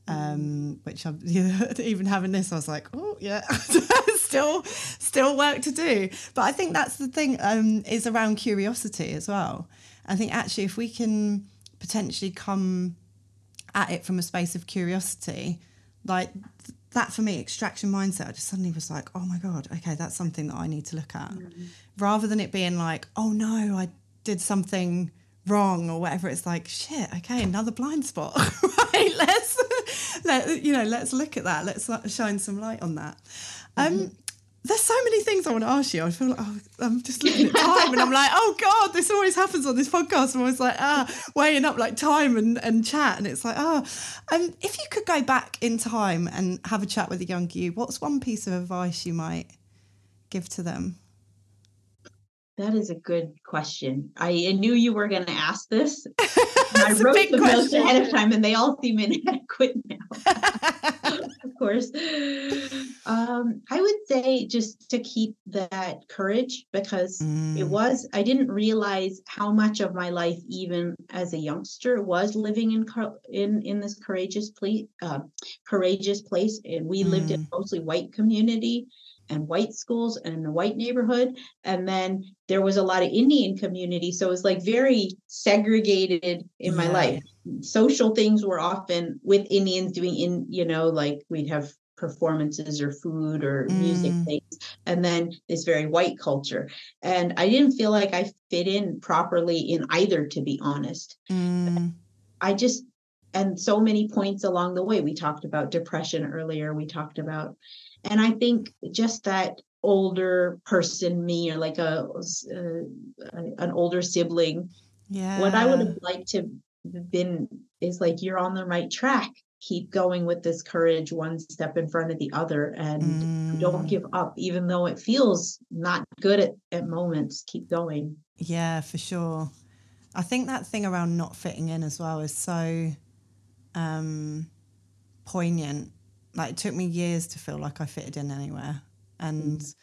um, which I'm even having this, I was like, oh, yeah, still, still work to do. But I think that's the thing um, is around curiosity as well. I think actually, if we can potentially come at it from a space of curiosity, like that for me, extraction mindset, I just suddenly was like, oh my God, okay, that's something that I need to look at. Mm-hmm. Rather than it being like, oh no, I did something wrong or whatever. It's like, shit, okay, another blind spot. right, let's let you know, let's look at that. Let's shine some light on that. Um, mm-hmm there's so many things I want to ask you. I feel like oh, I'm just looking at time and I'm like, oh God, this always happens on this podcast. I'm always like, ah, weighing up like time and, and chat. And it's like, oh, um, if you could go back in time and have a chat with a young you, what's one piece of advice you might give to them? That is a good question. I knew you were going to ask this. I wrote the notes ahead of time, and they all seem inadequate now. of course, um, I would say just to keep that courage because mm. it was. I didn't realize how much of my life, even as a youngster, was living in in in this courageous place. Uh, courageous place, and we mm. lived in mm. mostly white community and white schools and a white neighborhood and then there was a lot of indian community so it was like very segregated in yeah. my life social things were often with indians doing in you know like we'd have performances or food or mm. music things and then this very white culture and i didn't feel like i fit in properly in either to be honest mm. i just and so many points along the way we talked about depression earlier we talked about and i think just that older person me or like a, a an older sibling yeah what i would have liked to have been is like you're on the right track. Keep going with this courage one step in front of the other and mm. don't give up even though it feels not good at, at moments keep going. Yeah for sure. I think that thing around not fitting in as well is so um poignant like it took me years to feel like I fitted in anywhere, and mm.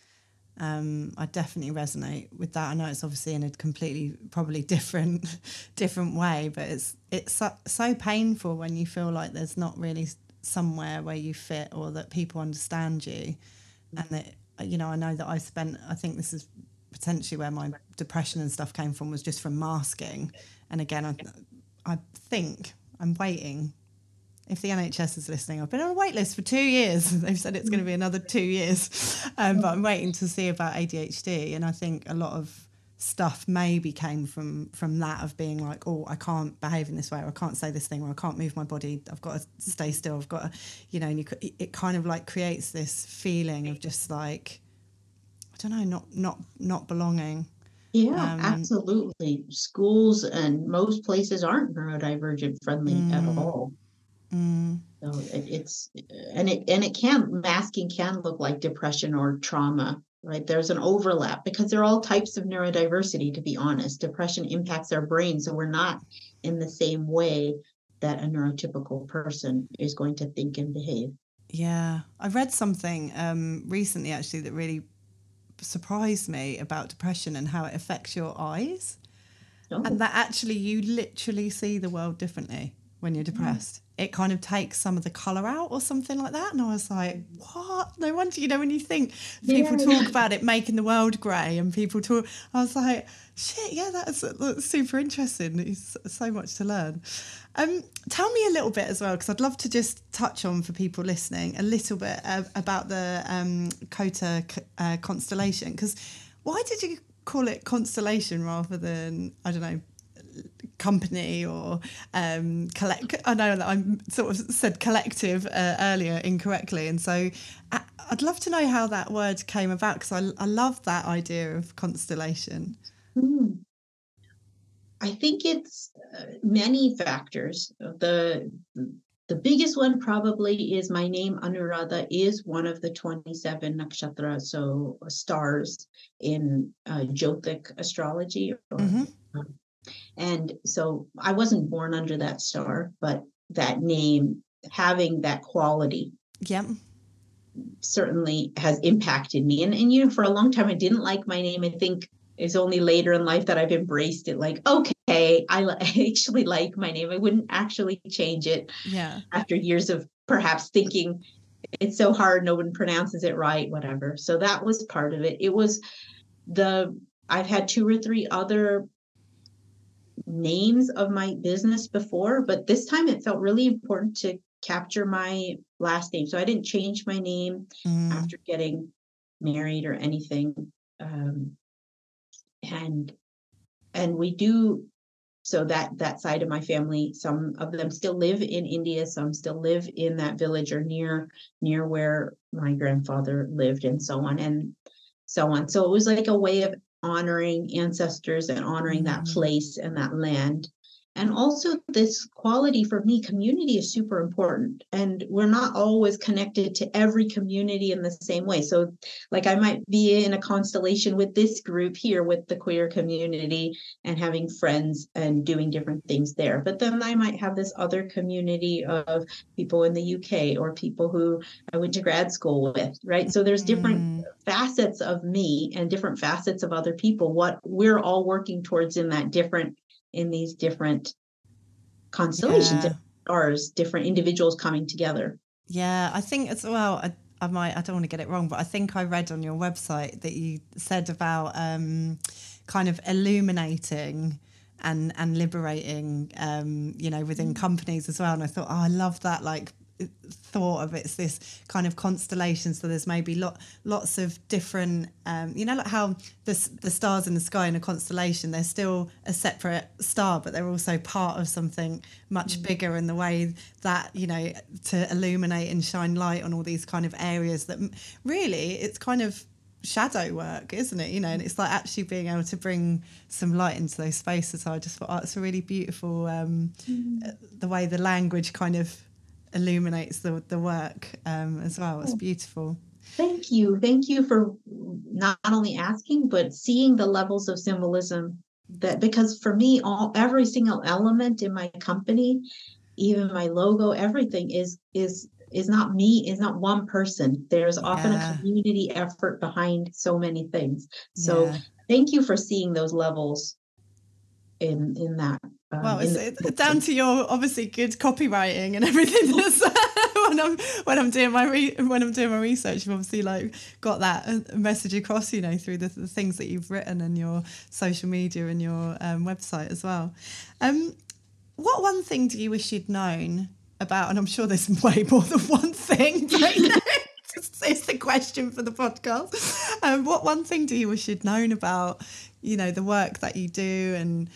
um, I definitely resonate with that. I know it's obviously in a completely, probably different, different way, but it's it's so, so painful when you feel like there's not really somewhere where you fit or that people understand you, mm. and that you know I know that I spent. I think this is potentially where my depression and stuff came from was just from masking, and again I, I think I'm waiting if the NHS is listening, I've been on a wait list for two years. They've said it's going to be another two years, um, but I'm waiting to see about ADHD. And I think a lot of stuff maybe came from from that of being like, oh, I can't behave in this way, or I can't say this thing, or I can't move my body. I've got to stay still. I've got to, you know, and you, it kind of like creates this feeling of just like, I don't know, not not not belonging. Yeah, um, absolutely. Schools and most places aren't neurodivergent friendly mm, at all. Mm. So it, it's and it and it can masking can look like depression or trauma, right? There's an overlap because there are all types of neurodiversity. To be honest, depression impacts our brain, so we're not in the same way that a neurotypical person is going to think and behave. Yeah, I read something um, recently actually that really surprised me about depression and how it affects your eyes. Oh. And that actually you literally see the world differently when you're depressed. Mm. It kind of takes some of the colour out or something like that. And I was like, what? No wonder, you know, when you think people yeah. talk about it making the world grey and people talk, I was like, shit, yeah, that's, that's super interesting. It's so much to learn. Um, tell me a little bit as well, because I'd love to just touch on for people listening a little bit uh, about the um, Kowtha uh, constellation. Because why did you call it constellation rather than I don't know company or um, collect? I know that I sort of said collective uh, earlier incorrectly, and so I, would love to know how that word came about because I, I love that idea of constellation. Mm. I think it's uh, many factors. The the biggest one probably is my name Anuradha is one of the 27 nakshatra, so stars in uh, Jyotish astrology. Or, mm-hmm. um, and so I wasn't born under that star, but that name having that quality. Yep. Certainly has impacted me. And, and, you know, for a long time, I didn't like my name. I think it's only later in life that I've embraced it. Like, okay, I, I actually like my name. I wouldn't actually change it. Yeah. After years of perhaps thinking it's so hard, no one pronounces it right, whatever. So that was part of it. It was the I've had two or three other names of my business before, but this time it felt really important to capture my last name. So I didn't change my name mm. after getting married or anything. Um, and and we do so that that side of my family some of them still live in india some still live in that village or near near where my grandfather lived and so on and so on so it was like a way of honoring ancestors and honoring mm-hmm. that place and that land and also this quality for me community is super important. And we're not always connected to every community in the same way. So like i might be in a constellation with this group here with the queer community and having friends and doing different things there. But then i might have this other community of people in the uk or people who i went to grad school with right? So there's different mm. facets of me and different facets of other people what we're all working towards in that different in these different constellations, yeah. stars, different individuals coming together. Yeah, I think as well. I, I might. I don't want to get it wrong, but I think I read on your website that you said about um, kind of illuminating and and liberating um, you know within mm. companies as well and i thought oh i love that like thought of it's this kind of constellation so there's maybe lot, lots of different um, you know like how the, the stars in the sky in a constellation they're still a separate star but they're also part of something much mm. bigger in the way that you know to illuminate and shine light on all these kind of areas that really it's kind of shadow work isn't it you know and it's like actually being able to bring some light into those spaces so i just thought oh, it's a really beautiful um, mm. the way the language kind of illuminates the the work um, as well. It's oh. beautiful. Thank you, thank you for not only asking but seeing the levels of symbolism that because for me, all every single element in my company, even my logo, everything is is is not me is not one person there's often yeah. a community effort behind so many things so yeah. thank you for seeing those levels in in that um, well, it's, it's down to your obviously good copywriting and everything. That's when I'm when I'm doing my re, when I'm doing my research, you've obviously like got that uh, message across, you know, through the, the things that you've written and your social media and your um, website as well. Um, what one thing do you wish you'd known about, and I'm sure there's way more than one thing, but you know, it's, it's the question for the podcast. Um, what one thing do you wish you'd known about, you know, the work that you do and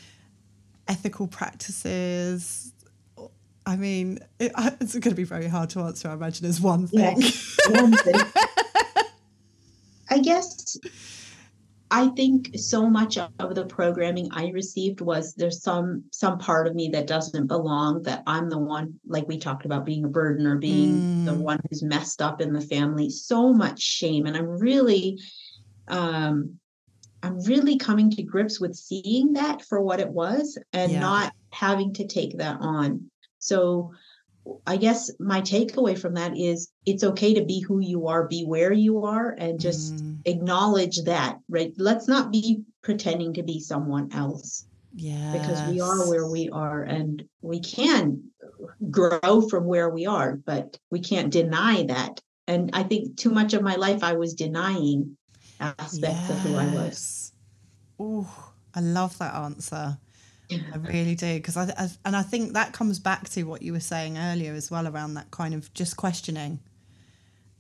ethical practices? I mean, it, it's going to be very hard to answer, I imagine, as one thing. Yes, one thing. I guess I think so much of the programming I received was there's some some part of me that doesn't belong that I'm the one like we talked about being a burden or being mm. the one who's messed up in the family so much shame and I'm really um I'm really coming to grips with seeing that for what it was and yeah. not having to take that on so I guess my takeaway from that is it's okay to be who you are, be where you are, and just mm. acknowledge that, right? Let's not be pretending to be someone else. Yeah. Because we are where we are and we can grow from where we are, but we can't deny that. And I think too much of my life I was denying aspects yes. of who I was. Oh, I love that answer. I really do because I, I, and I think that comes back to what you were saying earlier as well around that kind of just questioning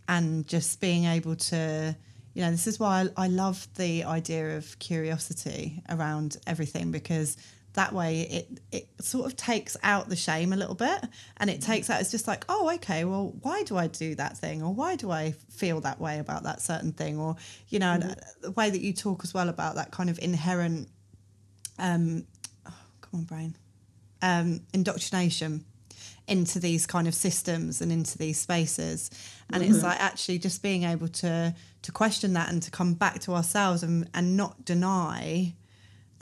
and just being able to you know this is why I, I love the idea of curiosity around everything because that way it it sort of takes out the shame a little bit and it takes out it's just like oh okay well why do i do that thing or why do i feel that way about that certain thing or you know mm-hmm. the way that you talk as well about that kind of inherent um come on, brain, um, indoctrination into these kind of systems and into these spaces and mm-hmm. it's like actually just being able to to question that and to come back to ourselves and, and not deny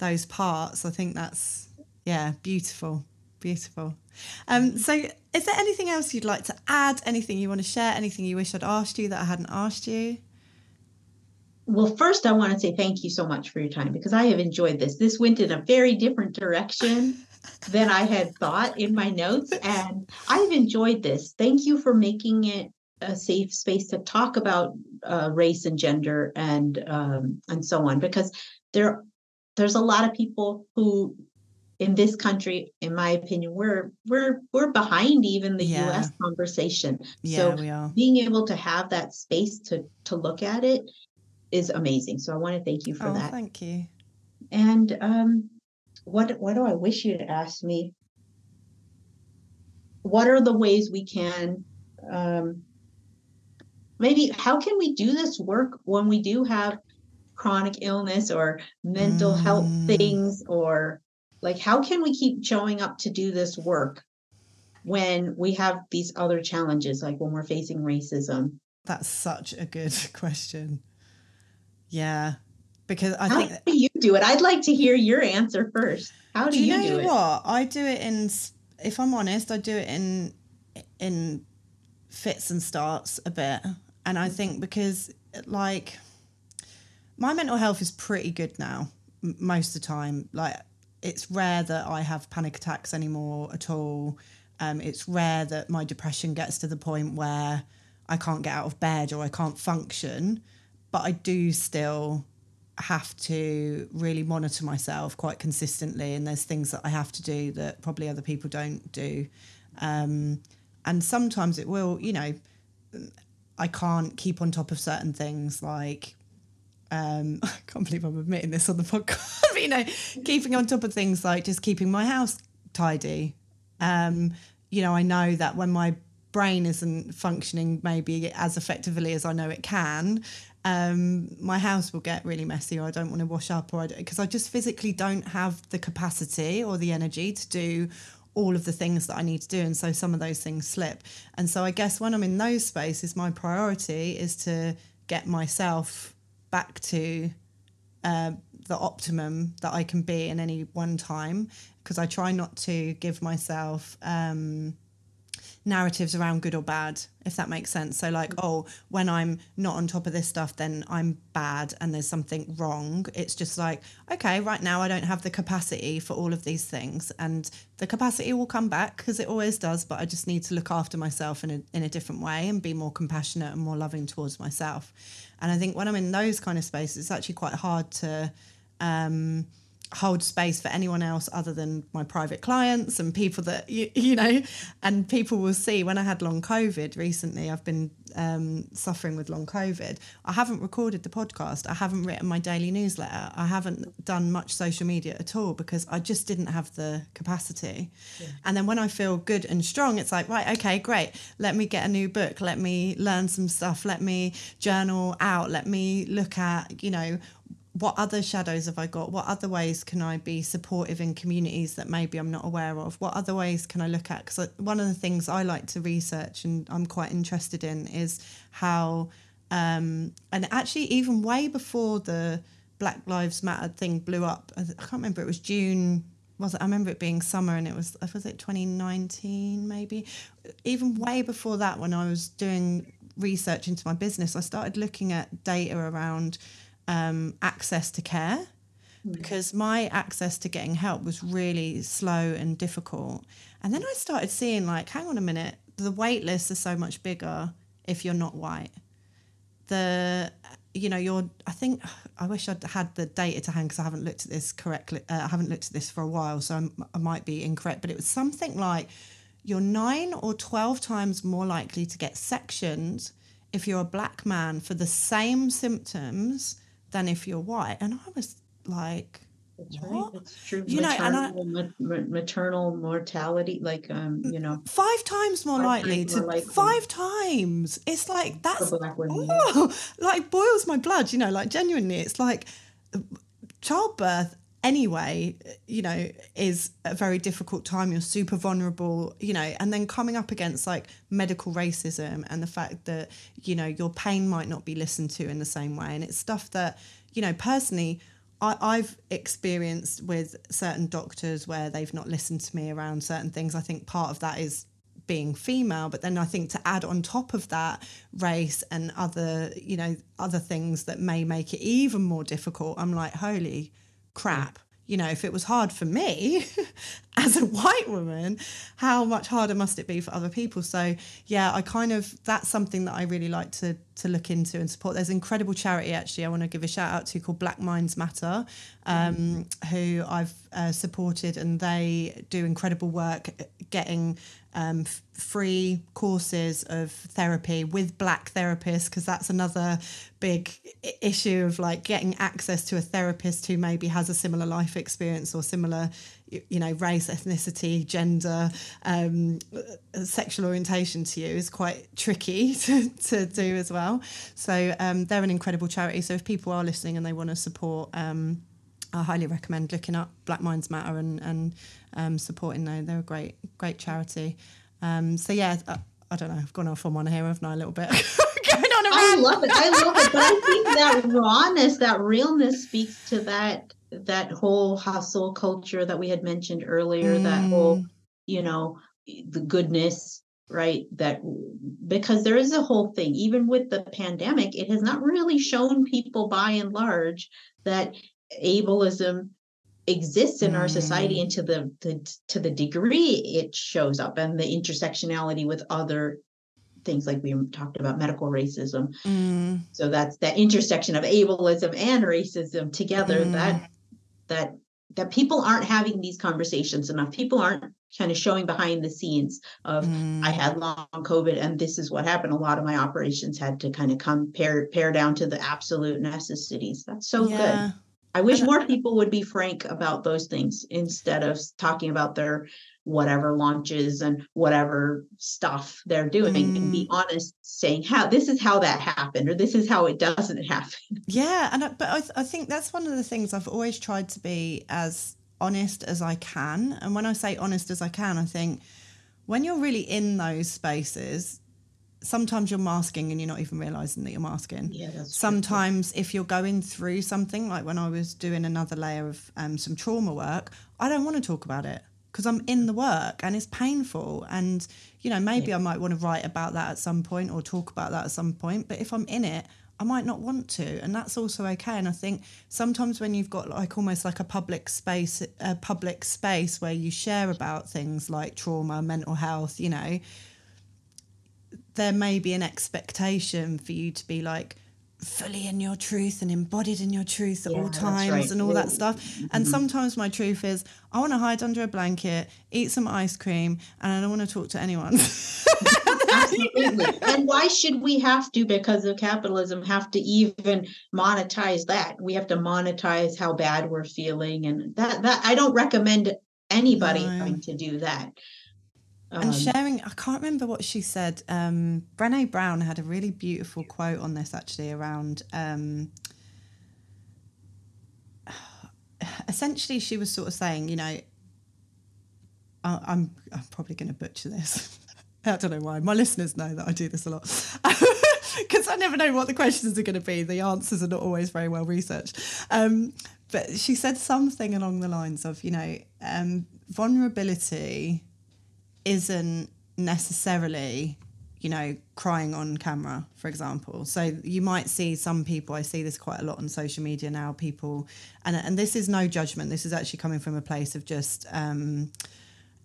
those parts i think that's yeah beautiful beautiful um so is there anything else you'd like to add anything you want to share anything you wish i'd asked you that i hadn't asked you well, first, I want to say thank you so much for your time because I have enjoyed this. This went in a very different direction than I had thought in my notes, and I've enjoyed this. Thank you for making it a safe space to talk about uh, race and gender and um, and so on because there there's a lot of people who in this country in my opinion we're we're we're behind even the yeah. US conversation yeah, so being able to have that space to to look at it is amazing. So I want to thank you for oh, that. Thank you. And um, what what do I wish you'd ask me? What are the ways we can um, maybe how can we do this work when we do have chronic illness or mental mm. health things or like how can we keep showing up to do this work when we have these other challenges like when we're facing racism that's such a good question yeah, because I How think do you do it? I'd like to hear your answer first. How do, do you, you know do it? what? I do it in. If I'm honest, I do it in in fits and starts a bit, and I think because like my mental health is pretty good now most of the time. Like it's rare that I have panic attacks anymore at all. Um, it's rare that my depression gets to the point where I can't get out of bed or I can't function but I do still have to really monitor myself quite consistently and there's things that I have to do that probably other people don't do um, and sometimes it will you know I can't keep on top of certain things like um, I can't believe I'm admitting this on the podcast but, you know keeping on top of things like just keeping my house tidy um, you know I know that when my brain isn't functioning maybe as effectively as I know it can um, my house will get really messy or I don't want to wash up or I because I, I just physically don't have the capacity or the energy to do all of the things that I need to do. And so some of those things slip. And so I guess when I'm in those spaces, my priority is to get myself back to uh, the optimum that I can be in any one time because I try not to give myself. Um, narratives around good or bad, if that makes sense. So, like, oh, when I'm not on top of this stuff, then I'm bad and there's something wrong. It's just like, okay, right now I don't have the capacity for all of these things. And the capacity will come back because it always does, but I just need to look after myself in a, in a different way and be more compassionate and more loving towards myself. And I think when I'm in those kind of spaces, it's actually quite hard to. Um, hold space for anyone else other than my private clients and people that you, you know and people will see. When i had long covid recently i've been um, suffering with long covid. I haven't recorded the podcast. I haven't written my daily newsletter. I haven't done much social media at all because i just didn't have the capacity. Yeah. and then when i feel good and strong it's like right okay great. Let me get a new book. Let me learn some stuff. Let me journal out. Let me look at you know what other shadows have I got? What other ways can I be supportive in communities that maybe I'm not aware of? What other ways can I look at? Because one of the things I like to research and I'm quite interested in is how, um, and actually, even way before the Black Lives Matter thing blew up, I can't remember, it was June. Was it? I remember it being summer and it was, I was it 2019 maybe? Even way before that, when I was doing research into my business, I started looking at data around um, access to care mm. because my access to getting help was really slow and difficult. And then I started seeing, like, hang on a minute, the wait lists are so much bigger if you're not white. The, you know, you're, I think, I wish I'd had the data to hand because I haven't looked at this correctly. Uh, I haven't looked at this for a while, so I'm, I might be incorrect, but it was something like you're nine or 12 times more likely to get sectioned if you're a black man for the same symptoms than if you're white. And I was like, that's what? right. It's true. You maternal, know, and I, maternal mortality, like um, you know, five times more five likely times to more likely. five times. It's like that's oh, like boils my blood. You know, like genuinely, it's like childbirth anyway you know is a very difficult time you're super vulnerable you know and then coming up against like medical racism and the fact that you know your pain might not be listened to in the same way and it's stuff that you know personally I, I've experienced with certain doctors where they've not listened to me around certain things. I think part of that is being female but then i think to add on top of that race and other you know other things that may make it even more difficult i'm like holy crap. You know, if it was hard for me as a white woman, how much harder must it be for other people? So yeah, I kind of that's something that I really like to to look into and support. There's incredible charity actually I want to give a shout out to called Black Minds Matter, um, mm. who I've uh, supported, and they do incredible work getting um, free courses of therapy with black therapists because that's another big issue of like getting access to a therapist who maybe has a similar life experience or similar you know race ethnicity gender um, sexual orientation to you is quite tricky to, to do as well. So um, they're an incredible charity. So if people are listening and they want to support um, I highly recommend looking up Black Minds Matter and and um, supporting them. They're a great great charity. Um, so yeah, I, I, don't know. I've gone off on one here, haven't I? A little bit. Going on I love it. I love it. But I think that rawness, that realness, speaks to that that whole hustle culture that we had mentioned earlier. Mm. That whole, you know, the goodness right that because there is a whole thing even with the pandemic it has not really shown people by and large that ableism exists in our society mm. and to the, the to the degree it shows up and the intersectionality with other things like we talked about medical racism mm. so that's that intersection of ableism and racism together mm. that that that people aren't having these conversations enough people aren't kind of showing behind the scenes of mm. i had long covid and this is what happened a lot of my operations had to kind of come pare pare down to the absolute necessities that's so yeah. good I wish more people would be frank about those things instead of talking about their whatever launches and whatever stuff they're doing mm. and be mm. honest saying how this is how that happened or this is how it doesn't happen. Yeah, and I, but I, I think that's one of the things I've always tried to be as honest as I can. And when I say honest as I can, I think when you're really in those spaces, sometimes you're masking and you're not even realizing that you're masking. Yeah, sometimes true. if you're going through something like when I was doing another layer of um, some trauma work, I don't want to talk about it because I'm in the work and it's painful. And you know, maybe yeah. I might want to write about that at some point or talk about that at some point. But if I'm in it, I might not want to, and that's also okay. And I think sometimes when you've got like almost like a public space, a public space where you share about things like trauma, mental health, you know, there may be an expectation for you to be like fully in your truth and embodied in your truth at Yeah, all times right. and all that stuff. And mm-hmm. sometimes my truth is I want to hide under a blanket, eat some ice cream, and I don't want to talk to anyone. Absolutely. and why should we have to, because of capitalism, have to even monetize that? We have to monetize how bad we're feeling. And that that I don't recommend anybody No. having to do that. And Um, sharing, I can't remember what she said. Um, Brene Brown had a really beautiful quote on this actually around. Um, essentially, she was sort of saying, you know, I, I'm I'm probably going to butcher this. I don't know why. My listeners know that I do this a lot because I never know what the questions are going to be. The answers are not always very well researched. Um, but she said something along the lines of, you know, um, vulnerability isn't necessarily you know crying on camera for example so you might see some people i see this quite a lot on social media now people and and this is no judgment this is actually coming from a place of just um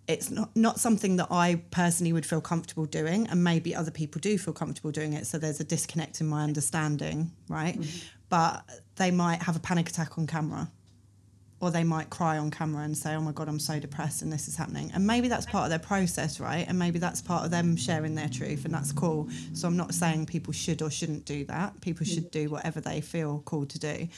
it's not not something that I personally would feel comfortable doing, and maybe other people do feel comfortable doing it. So there's a disconnect in my understanding, right? But they might have a panic attack on camera, or they might cry on camera and say, "Oh my god, I'm so depressed and this is happening." And maybe that's part of their process, right? And maybe that's part of them sharing their truth, and that's cool. So I'm not saying people should or shouldn't do that. People mm. should do whatever they feel called to do.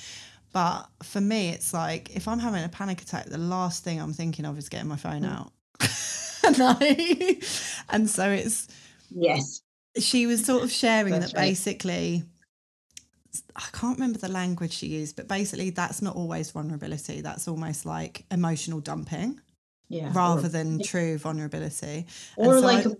But for me, it's like if I'm having a panic attack, the last thing I'm thinking of is getting my phone mm. out. and so it's yes. she was sort of sharing That's that right. basically I can't remember the language she used, but basically that's not always vulnerability. That's almost like emotional dumping Yeah. rather or, than true vulnerability. Or so like I-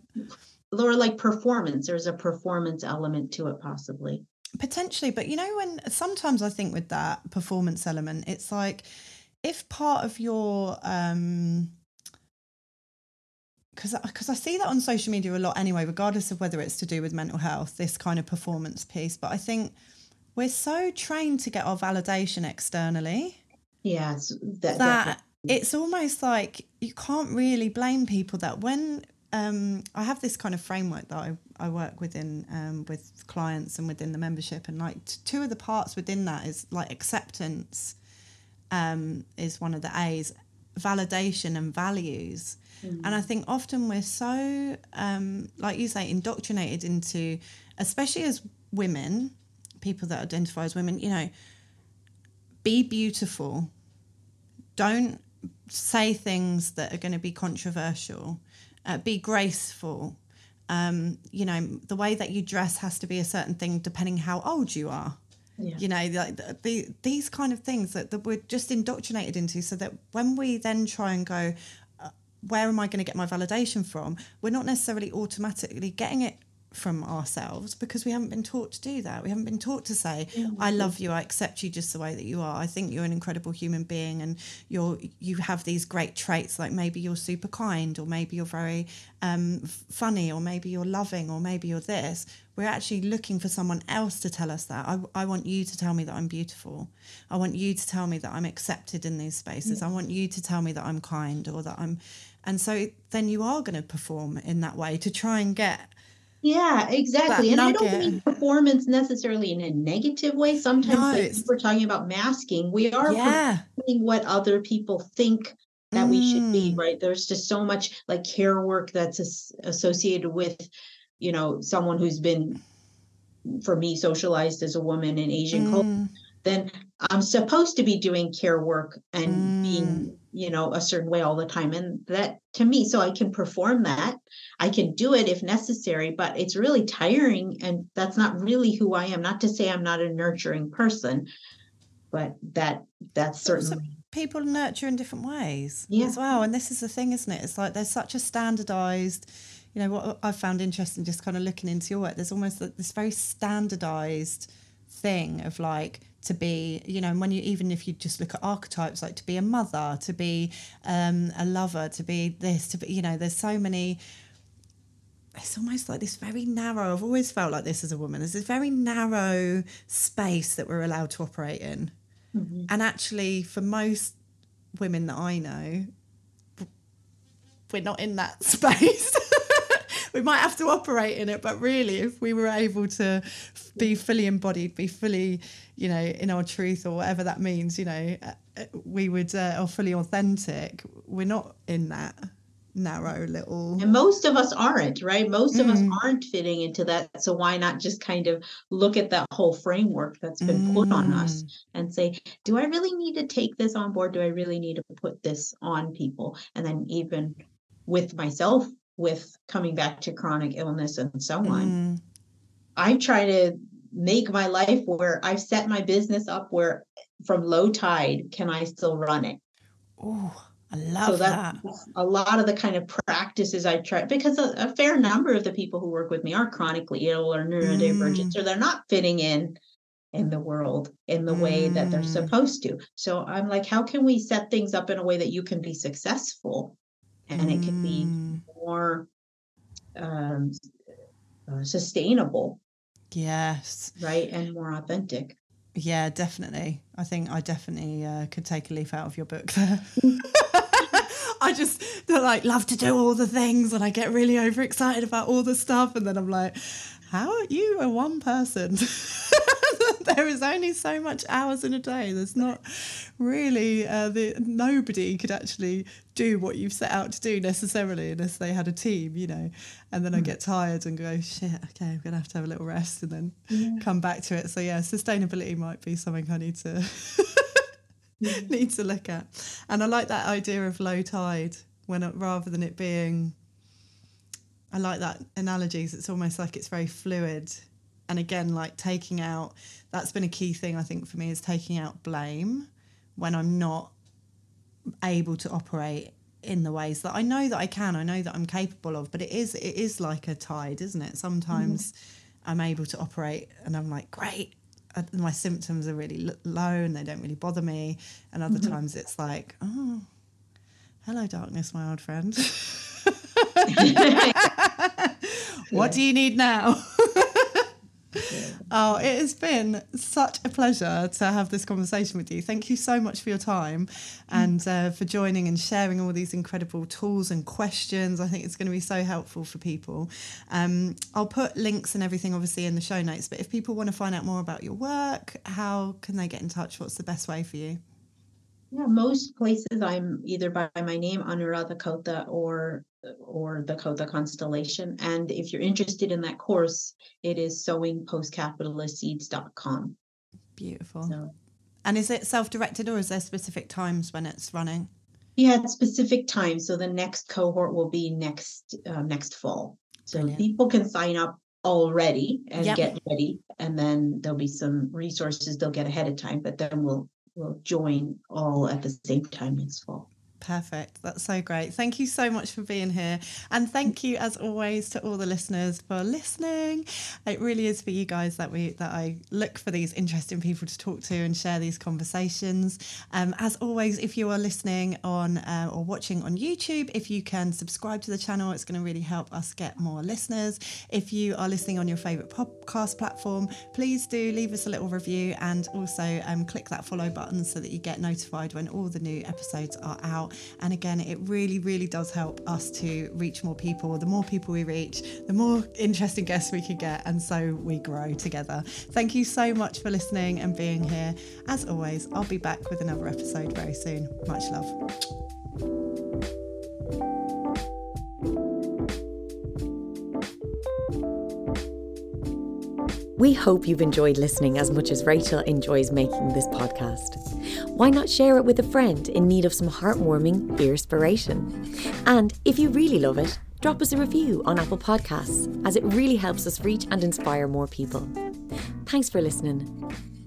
or like performance. There's a performance element to it possibly. Potentially, but you know, when sometimes I think with that performance element, it's like if part of your um because because I see that on social media a lot anyway, regardless of whether it's to do with mental health, this kind of performance piece. But I think we're so trained to get our validation externally. Yes. That, that it's almost like you can't really blame people that when um, I have this kind of framework that I, I work within um, with clients and within the membership and like t- two of the parts within that is like acceptance um, is one of the A's validation and values. And I think often we're so um, like you say indoctrinated into especially as women people that identify as women you know be beautiful. Don't say things that are going to be controversial. Uh, be graceful. Um, you know the way that you dress has to be a certain thing depending how old you are. Yeah. you know like the, the, these kind of things that, that we're just indoctrinated into so that when we then try and go uh, where am i going to get my validation from? We're not necessarily automatically getting it from ourselves because we haven't been taught to do that. We haven't been taught to say i love you i accept you just the way that you are. I think you're an incredible human being and you're you have these great traits like maybe you're super kind or maybe you're very um, funny or maybe you're loving or maybe you're this. We're actually looking for someone else to tell us that. I, I want you to tell me that i'm beautiful. I want you to tell me that i'm accepted in these spaces. I want you to tell me that i'm kind or that i'm and so then you are going to perform in that way to try and get Yeah, exactly. And I don't mean performance necessarily in a negative way. Sometimes No, like, we're talking about masking. We are yeah performing what other people think that we should be, Mm. right? There's just so much like care work that's as- associated with, you know, someone who's been, for me, socialized as a woman in Asian culture. Mm, Then I'm supposed to be doing care work and Mm. being, you know, a certain way all the time. And that to me, so I can perform that. I can do it if necessary, but it's really tiring. And that's not really who I am. Not to say I'm not a nurturing person, but that that's certainly people nurture in different ways Yeah. as well and this is the thing isn't it it's like there's such a standardized you know what i've found interesting just kind of looking into your work there's almost like this very standardized thing of like to be you know and when you even if you just look at archetypes like to be a mother to be um, a lover to be this to be you know there's so many it's almost like this very narrow i've always felt like this as a woman there's this very narrow space that we're allowed to operate in Mhm. and actually, for most women that I know, we're not in that space. We might have to operate in it, but really, if we were able to be fully embodied, be fully, you know, in our truth or whatever that means, you know, uh, we would, uh, or fully authentic, we're not in that narrow little and most of us aren't right most mm. of us mm. aren't fitting into that so why not just kind of look at that whole framework that's been mm. put on us mm. and say do i really need to take this on board do i really need to put this on people and then even with myself with coming back to chronic illness and so on mm. i try to make my life where i've set my business up where from low tide can i still run it oh I love so that. A lot of the kind of practices I try because a, a, fair number of the people who work with me are chronically ill or neurodivergent, mm. or they're not fitting in in the world in the mm. way that they're mm. supposed to. So I'm like, how can we set things up in a way that you can be successful and mm. it can be mm. more um, uh, sustainable? Yes. Right. And more authentic. Yeah, definitely. I think I definitely uh, could take a leaf out of your book there. I just like love to do all the things and I get really overexcited about all the stuff and then I'm like, how are you a one person? there is only so much hours in a day. There's not really uh, the nobody could actually do what you've set out to do necessarily unless they had a team, you know. And then mm. I get tired and go, shit, okay, I'm gonna have to have a little rest and then yeah. come back to it. So yeah, sustainability might be something I need to yeah. need to look at. And I like that idea of low tide when it, rather than it being I like that analogies. It's almost like it's very fluid. And again, like taking out that's been a key thing I think for me is taking out blame when I'm not able to operate in the ways that I know that I can, I know that I'm capable of, but it is it is like a tide, isn't it? Sometimes mm-hmm. I'm able to operate and I'm like, great, uh, my symptoms are really low and they don't really bother me, and other mm-hmm. times it's like, oh, hello darkness, my old friend. what do you need now? Oh, it has been such a pleasure to have this conversation with you. Thank you so much for your time and uh, for joining and sharing all these incredible tools and questions. I think it's going to be so helpful for people. Um, I'll put links and everything obviously in the show notes, but if people want to find out more about your work, how can they get in touch? What's the best way for you? Yeah, most places I'm either by my name, Anuradha Kowtha, or or the Kowtha constellation. And if you're interested in that course, it is sowingpostcapitalistseeds.com. Beautiful. So, and is it self-directed or is there specific times when it's running? Yeah, specific times. So the next cohort will be next uh, next fall. So Brilliant. people can sign up already and yep. get ready, and then there'll be some resources they'll get ahead of time. But then we'll we'll join all at the same time next fall. Perfect. That's so great. Thank you so much for being here. And thank you as always to all the listeners for listening. It really is for you guys that we that I look for these interesting people to talk to and share these conversations. Um, as always, if you are listening on uh, or watching on YouTube, if you can subscribe to the channel, it's going to really help us get more listeners. If you are listening on your favorite podcast platform, please do leave us a little review and also um, click that follow button so that you get notified when all the new episodes are out. And again, it really, really does help us to reach more people. The more people we reach, the more interesting guests we can get. And so we grow together. Thank you so much for listening and being here. As always, I'll be back with another episode very soon. Much love. We hope you've enjoyed listening as much as Rachael enjoys making this podcast why not share it with a friend in need of some heartwarming beer inspiration? And if you really love it, drop us a review on Apple Podcasts, as it really helps us reach and inspire more people. Thanks for listening.